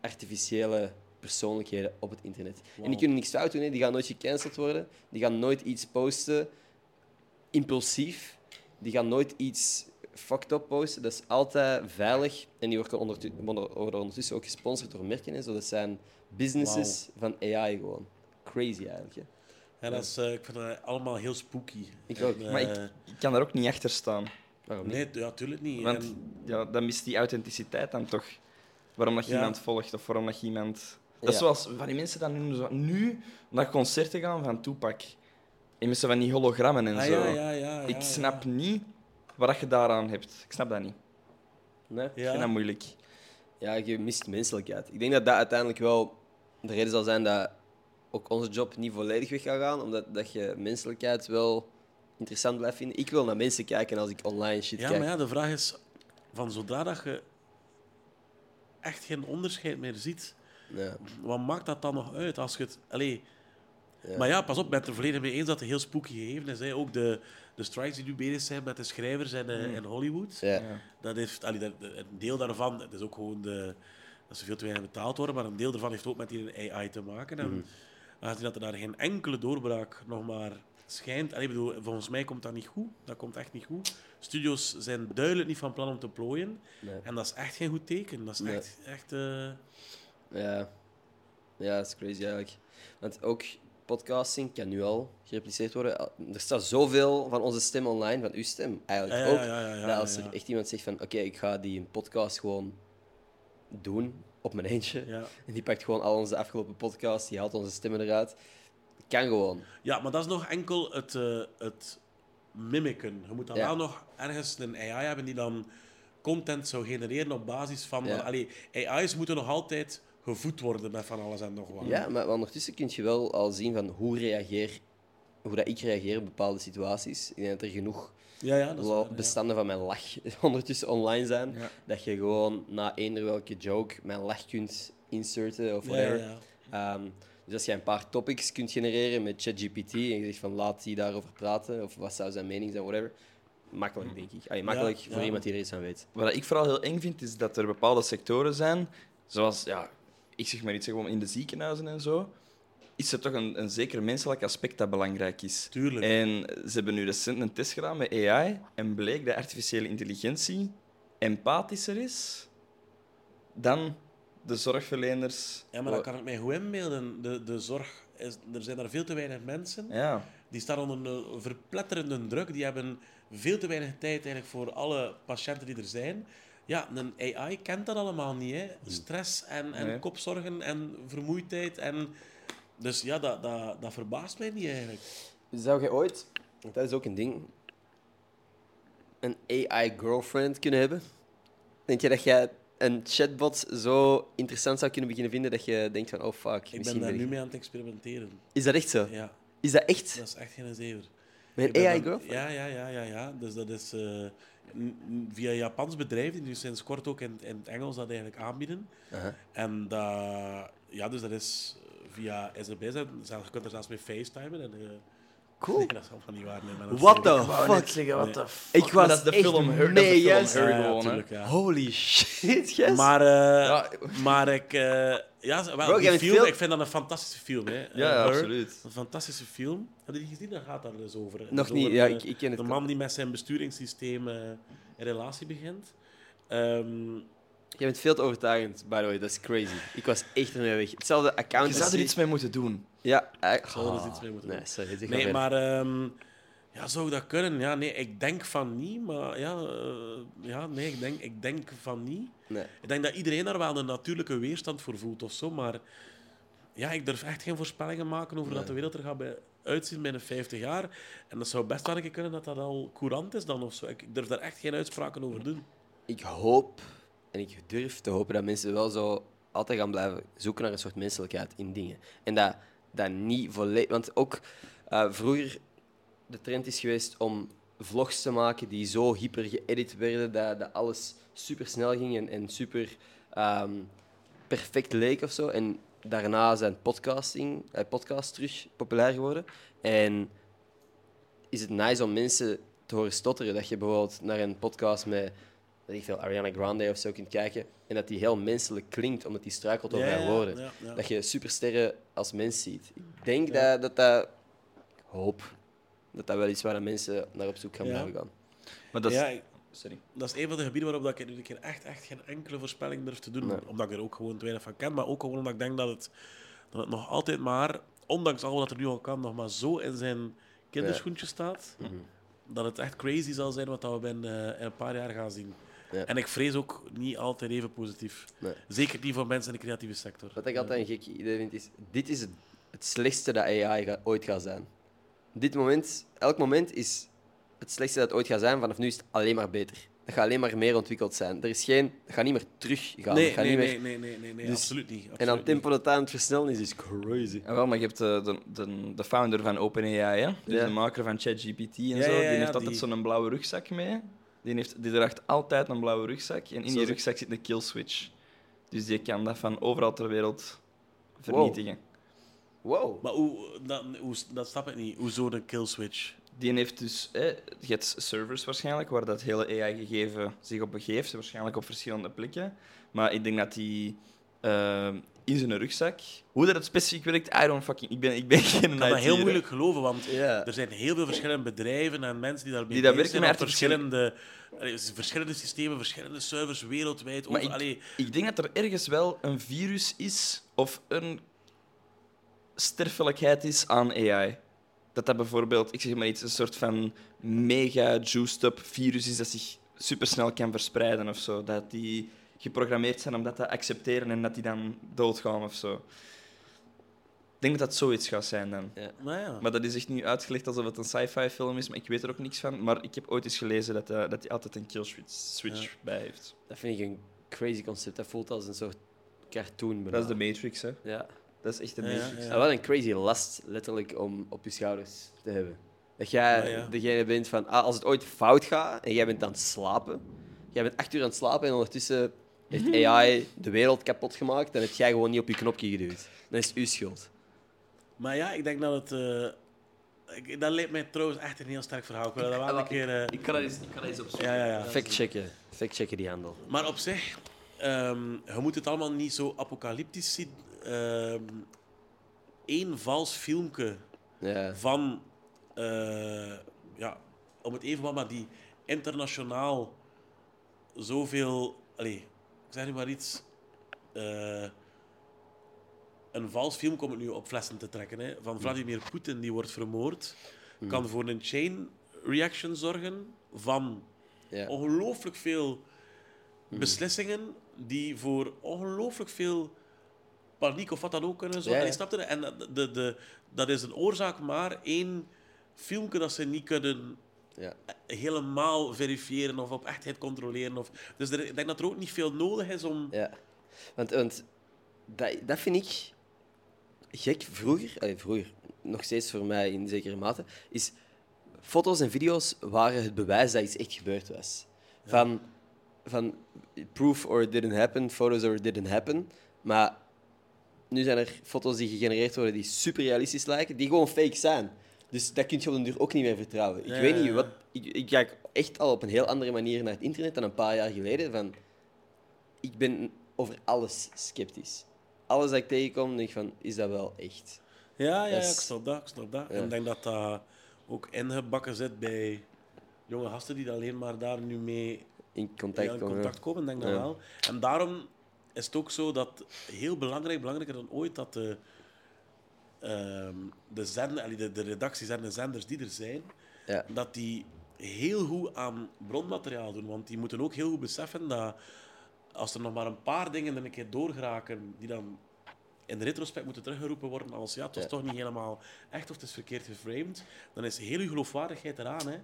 artificiële persoonlijkheden op het internet. En die kunnen niks fout doen, hè. die gaan nooit gecanceld worden, die gaan nooit iets posten impulsief. Die gaan nooit iets fucked up posten. Dat is altijd veilig. En die worden ondertussen ook gesponsord door merken. En zo. Dat zijn businesses van AI gewoon. Crazy eigenlijk. Hè. En dat is, eh, ik vind dat allemaal heel spooky. Ik ook. En, Maar ik, eh, ik kan daar ook niet achter staan. Waarom niet? Nee, ja, tuurlijk niet. Want En- ja, dan mist die authenticiteit dan toch. Waarom dat je Ja. iemand volgt of waarom dat je iemand... Dat is zoals van die mensen dan nu, zo, nu naar concerten gaan van Tupac. En met zo van die hologrammen en Ah, zo. ja, ja, ja, ik snap ja. niet wat je daaraan hebt. Ik snap dat niet. Nee? Ik vind dat moeilijk. Ja, je mist menselijkheid. Ik denk dat dat uiteindelijk wel de reden zal zijn dat ook onze job niet volledig weg gaat gaan. Omdat dat je menselijkheid wel interessant blijft vinden. Ik wil naar mensen kijken als ik online shit Ja, kijk. maar ja, de vraag is: van zodra dat je echt geen onderscheid meer ziet, Ja. wat maakt dat dan nog uit? Als je het. Allee, Ja. Maar ja, pas op, ik ben het er volledig mee eens dat het heel spooky gegeven is. Hè. Ook de, de strikes die nu bezig zijn met de schrijvers in, eh, in Hollywood. Ja. Ja. Dat heeft, allee, dat, een deel daarvan, het is ook gewoon de, dat ze veel te weinig betaald worden, maar een deel daarvan heeft ook met die AI te maken. En aangezien dat er daar geen enkele doorbraak nog maar schijnt, allee, ik bedoel, volgens mij komt dat niet goed. Dat komt echt niet goed. Studios zijn duidelijk niet van plan om te plooien. Nee. En dat is echt geen goed teken. Dat is Nee. echt, echt eh, Ja, ja dat is crazy eigenlijk. Want ook podcasting kan nu al gerepliceerd worden. Er staat zoveel van onze stem online, van uw stem eigenlijk Ja, ook. ja, ja, ja, dat als er echt iemand zegt van oké, ik ga die podcast gewoon doen op mijn eentje. ja. En die pakt gewoon al onze afgelopen podcasts, die haalt onze stemmen eruit. Kan gewoon. Ja, maar dat is nog enkel het, eh, het mimiken. Je moet dan Ja. wel nog ergens een AI hebben die dan content zou genereren op basis van... Ja. Allee, AI's moeten nog altijd gevoed worden met van alles en nog wat. Ja, maar ondertussen kun je wel al zien van hoe, reageer, hoe dat ik reageer op bepaalde situaties. Ik denk dat er genoeg ja, ja dat is ja. bestanden van mijn lach ondertussen online zijn. Ja. Dat je gewoon na eender welke joke mijn lach kunt inserten of whatever. ja, ja. Ehm, dus als je een paar topics kunt genereren met ChatGPT en je zegt van laat die daarover praten of wat zou zijn mening zijn, whatever. Makkelijk, denk ik. Allee, makkelijk Ja, voor ja. iemand die er iets aan weet. Wat ik vooral heel eng vind, is dat er bepaalde sectoren zijn, zoals, ja, ik zeg maar iets, gewoon in de ziekenhuizen en zo, is er toch een, een zeker menselijk aspect dat belangrijk is. Tuurlijk. En ze hebben nu recent een test gedaan met AI en bleek dat artificiële intelligentie empathischer is dan de zorgverleners. Ja, maar dat kan ik mij goed inbeelden. De, de zorg, is, er zijn er veel te weinig mensen. Ja. Die staan onder een verpletterende druk. Die hebben veel te weinig tijd eigenlijk voor alle patiënten die er zijn. Ja, een AI kent dat allemaal niet. Hè. Stress en, en Nee. kopzorgen en vermoeidheid. En... Dus ja, dat, dat, dat verbaast mij niet eigenlijk. Zou je ooit, want dat is ook een ding, een AI-girlfriend kunnen hebben? Denk je dat jij een chatbot zo interessant zou kunnen beginnen vinden dat je denkt van, oh fuck, Ik ben daar nu mee aan het experimenteren. Is dat echt zo? Ja, Is dat echt? dat is echt geen zever. Met dan- AI-girlfriend? Ja, ja, ja, ja, ja. Dus dat is eh, via een Japans bedrijf, die nu sinds kort ook in, in het Engels dat eigenlijk aanbieden. En dat, ja, dus dat is via zelfs- Je kunt er zelfs mee facetimen. En, eh, Cool. Nee, dat is allemaal niet waar. Nee, dat What the fuck? zeggen, what the Ik was dat is de echt film Her. dat Ja, gewoon, tuurlijk, ja. Holy shit, yes. Maar, eh, Ja. maar ik, eh, ja, wel, Bro, die jij bent film, veel- ik vind dat een fantastische film. Hè. Ja, Her, absoluut. Een fantastische film. Heb je die gezien? Daar gaat daar dus over. Nog Dus niet, over ja, de- ik, ik ken het. De man die met zijn besturingssysteem een relatie begint. Ehm, Jij bent veel te overtuigend, by the way. Dat is crazy. Ik was echt ermee weg. Hetzelfde account Je zou er iets mee moeten doen. Ja, ik Zou er dus iets mee moeten Nee, doen. sorry, zeg nee, maar verder. maar ehm, ja, zou ik dat kunnen? Ja, nee, ik denk van niet, maar ja, eh, ja nee, ik denk, ik denk van niet. Nee. Ik denk dat iedereen daar wel een natuurlijke weerstand voor voelt of zo, maar ja, ik durf echt geen voorspellingen maken over dat de wereld er gaat bij uitzien binnen 50 jaar. En dat zou best wel een keer kunnen dat dat al courant is dan of zo. Ik durf daar echt geen uitspraken over doen. Ik hoop, en ik durf te hopen, dat mensen wel zo altijd gaan blijven zoeken naar een soort menselijkheid in dingen. En dat dat niet volledig... Want ook eh, vroeger, de trend is geweest om vlogs te maken die zo hyper geëdit werden, dat, dat alles super snel ging en, en super ehm, perfect leek of zo. En daarna zijn podcasting, eh, podcasts terug populair geworden. En is het nice om mensen te horen stotteren. Dat je bijvoorbeeld naar een podcast met weet ik veel, Ariana Grande of zo kunt kijken. En dat die heel menselijk klinkt, omdat die struikelt over Ja, haar woorden. ja, ja. Dat je supersterren als mens ziet. Ik denk Ja. dat, dat dat... Ik hoop dat dat wel iets waar de mensen naar op zoek gaan Ja. blijven gaan. Maar dat is... Sorry. dat is een van de gebieden waarop dat ik nu keer echt, echt geen enkele voorspelling durf te doen. Nee. Omdat ik er ook gewoon te weinig van ken, maar ook gewoon omdat ik denk dat het, dat het nog altijd maar, ondanks al wat er nu al kan, nog maar zo in zijn kinderschoentje staat, Mhm. dat het echt crazy zal zijn wat dat we binnen eh, een paar jaar gaan zien. Ja. En ik vrees ook niet altijd even positief. Nee. Zeker niet voor mensen in de creatieve sector. Wat ik altijd een gek idee vind, is... Dit is het, slechtste dat AI ga- ooit gaat zijn. Dit moment, elk moment is het slechtste dat het ooit gaat zijn. Vanaf nu is het alleen maar beter. Het gaat alleen maar meer ontwikkeld zijn. Er is geen... Het gaat niet meer teruggaan. Nee, nee, niet nee, meer, nee, nee, nee, nee, Dus- absoluut niet. En aan het tempo dat aan het versnellen is, is crazy. Ja, wel, maar je hebt de, de, de, de founder van OpenAI, hè? Dus Ja. de maker van ChatGPT en Ja, zo. ja, ja, die heeft die- altijd zo'n blauwe rugzak mee. Die, heeft, die draagt altijd een blauwe rugzak. En in die Zoals rugzak zit een kill switch. Dus die kan dat van overal ter wereld vernietigen. Wow. Maar hoe, dat, hoe, dat snap ik niet. Hoezo een kill switch? Die heeft dus eh, je hebt servers waarschijnlijk waar dat hele AI-gegeven zich op begeeft, waarschijnlijk op verschillende plekken. Maar ik denk dat die eh, in zijn rugzak. Hoe dat het specifiek werkt, I don't fucking. Ik ben, ik ben geen Ik kan dat heel moeilijk geloven, want Ja. er zijn heel veel verschillende bedrijven en mensen die daarmee Die dat werken zijn met verschillende, verschillende systemen, verschillende servers wereldwijd. Maar over- allee, Ik denk dat er ergens wel een virus is of een sterfelijkheid is aan AI. Dat dat bijvoorbeeld, ik zeg maar iets, een soort van mega juiced-up virus is dat zich supersnel kan verspreiden of zo. Dat die geprogrammeerd zijn om dat te accepteren en dat die dan doodgaan of zo. Ik denk dat dat zoiets gaat zijn dan. nou ja. Maar dat is echt nu uitgelegd alsof het een sci-fi film is, maar ik weet er ook niks van. Maar ik heb ooit eens gelezen dat, eh, dat hij altijd een kill switch, switch Ja. bij heeft. Dat vind ik een crazy concept. Dat voelt als een soort cartoon Dat is de. Matrix, hè. Ja. Dat is echt de Matrix. ja. En wat een crazy last, letterlijk, om op je schouders te hebben. Dat jij Ja, ja. degene bent van, ah, als het ooit fout gaat en jij bent aan het slapen, jij bent acht uur aan het slapen en ondertussen heeft AI de wereld kapot gemaakt, dan heb jij gewoon niet op je knopje geduwd. Dan is het uw schuld. Maar ja, ik denk dat het... eh, ik, dat leek mij trouwens echt een heel sterk verhaal. Ik wil dat wel een keer... eh, Ik kan dat eens, ik kan dat eens opzoeken. ja, ja, ja. Fact-checken. Fact-checken die handel. Maar op zich, ehm, je moet het allemaal niet zo apocalyptisch zien. Ehm Eén vals filmpje Ja. van, eh, ja, om het even wat, maar die internationaal zoveel, allee, ik zeg nu maar iets, eh, een vals film komt het nu op flessen te trekken, hè, van Vladimir Poetin die wordt vermoord, kan voor een chain reaction zorgen van ongelooflijk veel beslissingen die voor ongelooflijk veel paniek of wat dan ook kunnen zorgen. Ja, ja. Allee, snap je? En de, de, dat is een oorzaak maar één filmpje dat ze niet kunnen Ja. helemaal verifiëren of op echtheid controleren. Of, dus er, ik denk dat er ook niet veel nodig is om... Ja. Want, want dat, dat vind ik gek. Vroeger, allee, vroeger, nog steeds voor mij in zekere mate, is foto's en video's waren het bewijs dat iets echt gebeurd was. Van, van proof or it didn't happen, photos or it didn't happen. Maar nu zijn er foto's die gegenereerd worden die super realistisch lijken, die gewoon fake zijn. Dus dat kun je op den duur ook niet meer vertrouwen. Ik Ja, weet niet, wat, ik, ik kijk echt al op een heel andere manier naar het internet dan een paar jaar geleden. Van, ik ben over alles sceptisch. Alles dat ik tegenkom, denk ik van, is dat wel echt? Ja, ja, ik snap dat. Ik snap dat. Ja. En ik denk dat dat ook ingebakken zit bij jonge gasten die alleen maar daar nu mee In contact ja, in komen. contact komen, denk Ja. wel. En daarom is het ook zo dat heel belangrijk, belangrijker dan ooit, dat de, de, zender, de, de redacties en de zenders die er zijn, Ja. dat die heel goed aan bronmateriaal doen. Want die moeten ook heel goed beseffen dat als er nog maar een paar dingen er een keer doorgeraken, die dan in retrospect moeten teruggeroepen worden als ja, het was Ja. toch niet helemaal echt of het is verkeerd geframed, dan is heel je geloofwaardigheid eraan. Hè?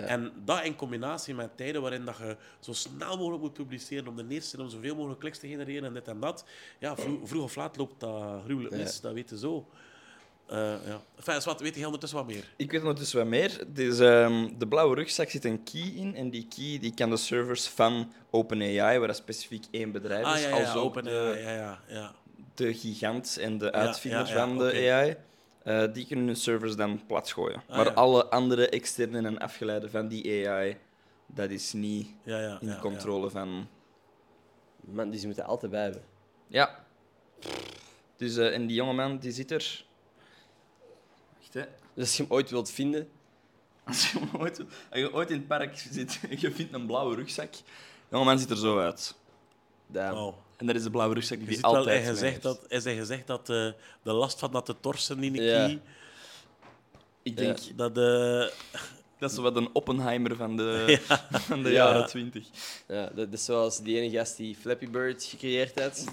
Ja. En dat in combinatie met tijden waarin dat je zo snel mogelijk moet publiceren om de eerste om zoveel mogelijk kliks te genereren en dit en dat. Ja, vroeg, vroeg of laat loopt dat gruwelijk mis, Ja. dat weten zo. Eh ja. Enfin, wat weet je ondertussen wat meer? Ik weet ondertussen wat meer. Dus, ehm, de blauwe rugzak zit een key in. En die key die kan de servers van OpenAI, waar dat specifiek één bedrijf is, Ah ja, ja, als ook open, de, ja, ja, ja, ja. de gigant en de uitvinder ja, ja, van de. AI, eh, die kunnen hun servers dan platgooien. Ah, maar ja. alle andere externe en afgeleide van die AI, dat is niet ja, ja in ja, controle van... Man, dus je moet er altijd bij hebben. Ja. Dus, eh, en die jongeman die zit er... Hè. Dus als je hem ooit wilt vinden, Als je, ooit, als je ooit in het park zit en je vindt een blauwe rugzak, de jongeman ziet er zo uit. Wow. En dat is de blauwe rugzak die Je hij ziet wel, altijd hij gezegd dat, is hij gezegd dat eh, de last van dat te torsen in de Ja. Ik denk, dat de... dat is wat een Oppenheimer van de, van de Ja. jaren twintig. Ja, dat is zoals die ene gast die Flappy Bird gecreëerd had.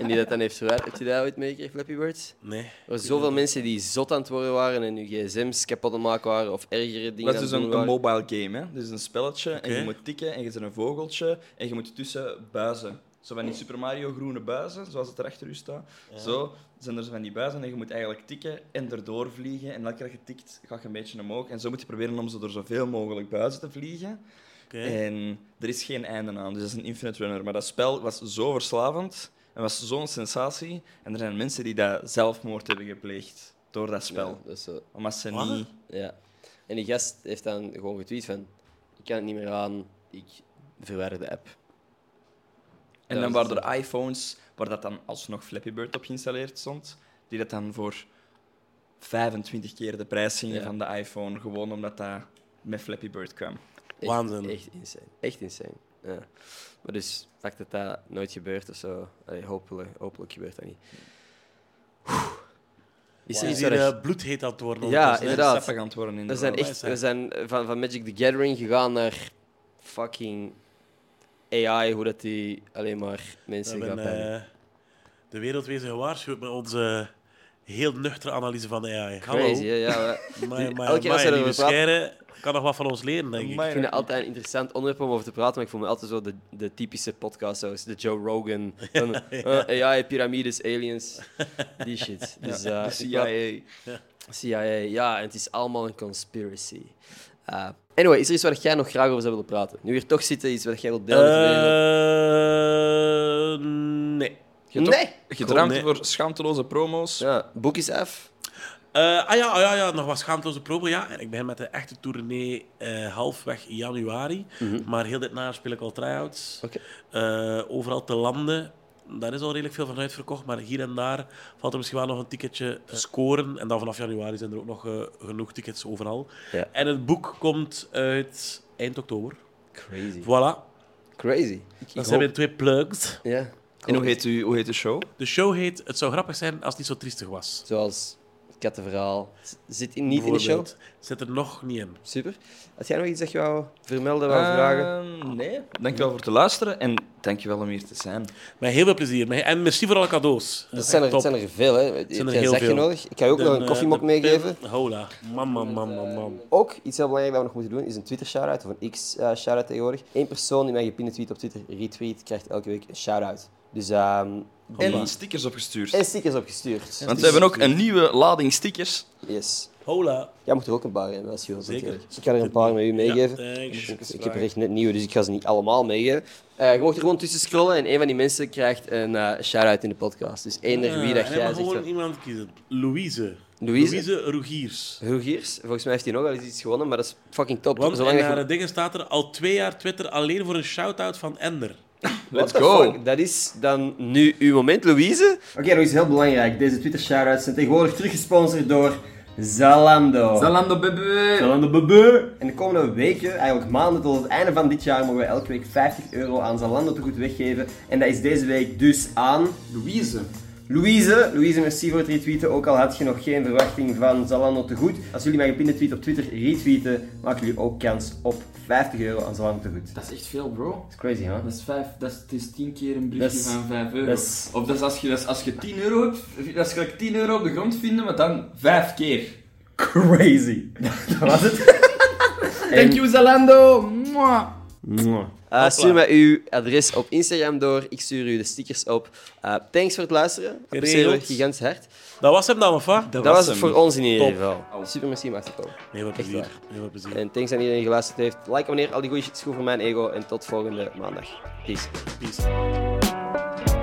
en die dat dan heeft verwijderd. Heb je dat ooit meegekregen, Flappy Bird? Nee. Er waren zoveel mensen die zot aan het worden waren en hun gsm's kapot aan het maken waren of ergere dingen Dat aan is het dus een, een mobile game. Hè? Dus een spelletje en je moet tikken en je zet een vogeltje en je moet tussen buizen. Zo van die Super Mario groene buizen, zoals het er achter u staat. Zo zijn er zo van die buizen en je moet eigenlijk tikken en erdoor vliegen. En elke keer dat je tikt, ga je een beetje omhoog. En zo moet je proberen om zo door zoveel mogelijk buizen te vliegen. Oké. En er is geen einde aan, dus dat is een infinite runner. Maar dat spel was zo verslavend en was zo'n sensatie. En er zijn mensen die dat zelfmoord hebben gepleegd door dat spel. Ja, dat is zo. Omdat ze Wat? niet... Ja. En die gast heeft dan gewoon getweet van... Ik kan het niet meer aan, ik verwijder de app. En Ja, dan waren er iPhones waar dat dan alsnog Flappy Bird op geïnstalleerd stond, die dat dan voor 25 keer de prijs gingen Ja. van de iPhone, gewoon omdat dat met Flappy Bird kwam. Echt, Waanzin. Echt insane. Echt insane. Ja. Maar dus, fakt dat dat nooit gebeurt of zo. Allee, hopelijk, hopelijk gebeurt dat niet. Is er Is hier uh, bloedheet aan het worden? Ja, inderdaad. Sappig aan het worden in We de zijn, echt, we zijn van, van Magic the Gathering gegaan naar fucking AI, hoe dat die alleen maar We mensen gaat hebben eh, de wereldwezen gewaarschuwd met onze heel nuchtere analyse van AI. Hallo. Crazy, hè? Ja, we- Maar, maar, Elke keer als praat- Scheire kan nog wat van ons leren, denk ik. Ik vind het altijd een interessant onderwerp om over te praten, maar ik voel me altijd zo de, de typische podcast zoals de Joe Rogan. Van, eh, AI, piramides, aliens, die shit. Dus, eh, De CIA. CIA, ja, en het is allemaal een conspiracy. Anyway, is er iets waar jij nog graag over zou willen praten? Nu hier toch zitten, iets wat jij wilt delen? Eh, nee. Je hebt Nee. ook gedruimd Nee. voor schaamteloze promo's. Ja, boek is af. Eh, ah ja, ah ja, ja, nog wat schaamteloze promo. Ja, en ik begin met de echte tournee eh, halfweg januari. Maar heel dit jaar speel ik al try-outs. Oké. Eh, overal te landen. Daar is al redelijk veel van uitverkocht. Maar hier en daar valt er misschien wel nog een ticketje te scoren. En dan vanaf januari zijn er ook nog eh, genoeg tickets overal. Ja. En het boek komt uit eind oktober. Crazy. Voilà. Crazy. Dat zijn twee plugs. Ja. En hoe heet, u, hoe heet de show? De show heet Het zou grappig zijn als het niet zo triestig was. Zoals kattenverhaal. Zit in, niet in de show? Zit er nog niet in. Super. Had jij nog iets dat je wou vermelden, wou vragen? Ehm, nee. Dankjewel voor het luisteren en dankjewel om hier te zijn. Met heel veel plezier. En merci voor alle cadeaus. Dat zijn er, zijn er veel, hè. Heb zijn er heel zakje veel. nodig? Ik ga je ook nog een De, koffiemok de meegeven. Hola. Man, man, man, man, man. Ook iets heel belangrijk dat we nog moeten doen, is een Twitter-shout-out, of een X-shout-out tegenwoordig. Eén persoon die mij gepinde tweet op Twitter retweet, krijgt elke week een shout-out. Dus, En stickers opgestuurd. en stickers opgestuurd. Want we hebben ook een nieuwe lading stickers. Yes. Hola. Jij moet er ook een paar hebben, als je wilt. Zeker. Ik ga er een paar met u meegeven. Ja, thanks. ik, ik heb er echt net nieuwe, dus ik ga ze niet allemaal meegeven. Eh, je mocht er gewoon tussen scrollen en een van die mensen krijgt een eh, shout-out in de podcast. Dus eender wie dat jij zegt. gewoon iemand kiezen. Louise. Louise? Rogiers. Rogiers, volgens mij heeft hij nog wel eens iets gewonnen, maar dat is fucking top. Want Zolang in dat je- haar dingen staat er al twee jaar Twitter alleen voor een shout-out van Ender. Let's go. fuck? Dat is dan nu uw moment, Louise. Oké, nog iets heel belangrijk. Deze Twitter shoutouts zijn tegenwoordig teruggesponsord door Zalando. Zalando baby. Zalando baby. En de komende weken, eigenlijk maanden tot het einde van dit jaar, mogen we elke week 50 euro aan Zalando te goed weggeven. En dat is deze week dus aan Louise. Louise. Louise, merci voor het retweeten. Ook al had je nog geen verwachting van Zalando te goed. Als jullie mijn gepinde tweet op Twitter retweeten, maken jullie ook kans op 50 euro aan Zalando te goed. Dat is echt veel, bro. Dat is crazy, hè? Dat is, vijf, dat is, het is tien keer een briefje van 5 euro. dat is- Of dat is als je, dat is als je 10 euro hebt, dat is gelijk 10 euro op de grond vinden, maar dan 5 keer. Crazy. dat was het. Thank you, Zalando. Mwah. Uh, stuur mij uw adres op Instagram door. Ik stuur u de stickers op. Uh, thanks voor het luisteren. Apprecieer we gigantisch hard. Dat was hem dan, of wat? Dat, was het voor ons in ieder geval. Super merci om af te komen. Heel veel plezier. Heel veel plezier. En thanks aan iedereen die geluisterd heeft. Like, abonneer, al die goede shit is goed voor mijn ego. En tot volgende maandag. Peace. Peace.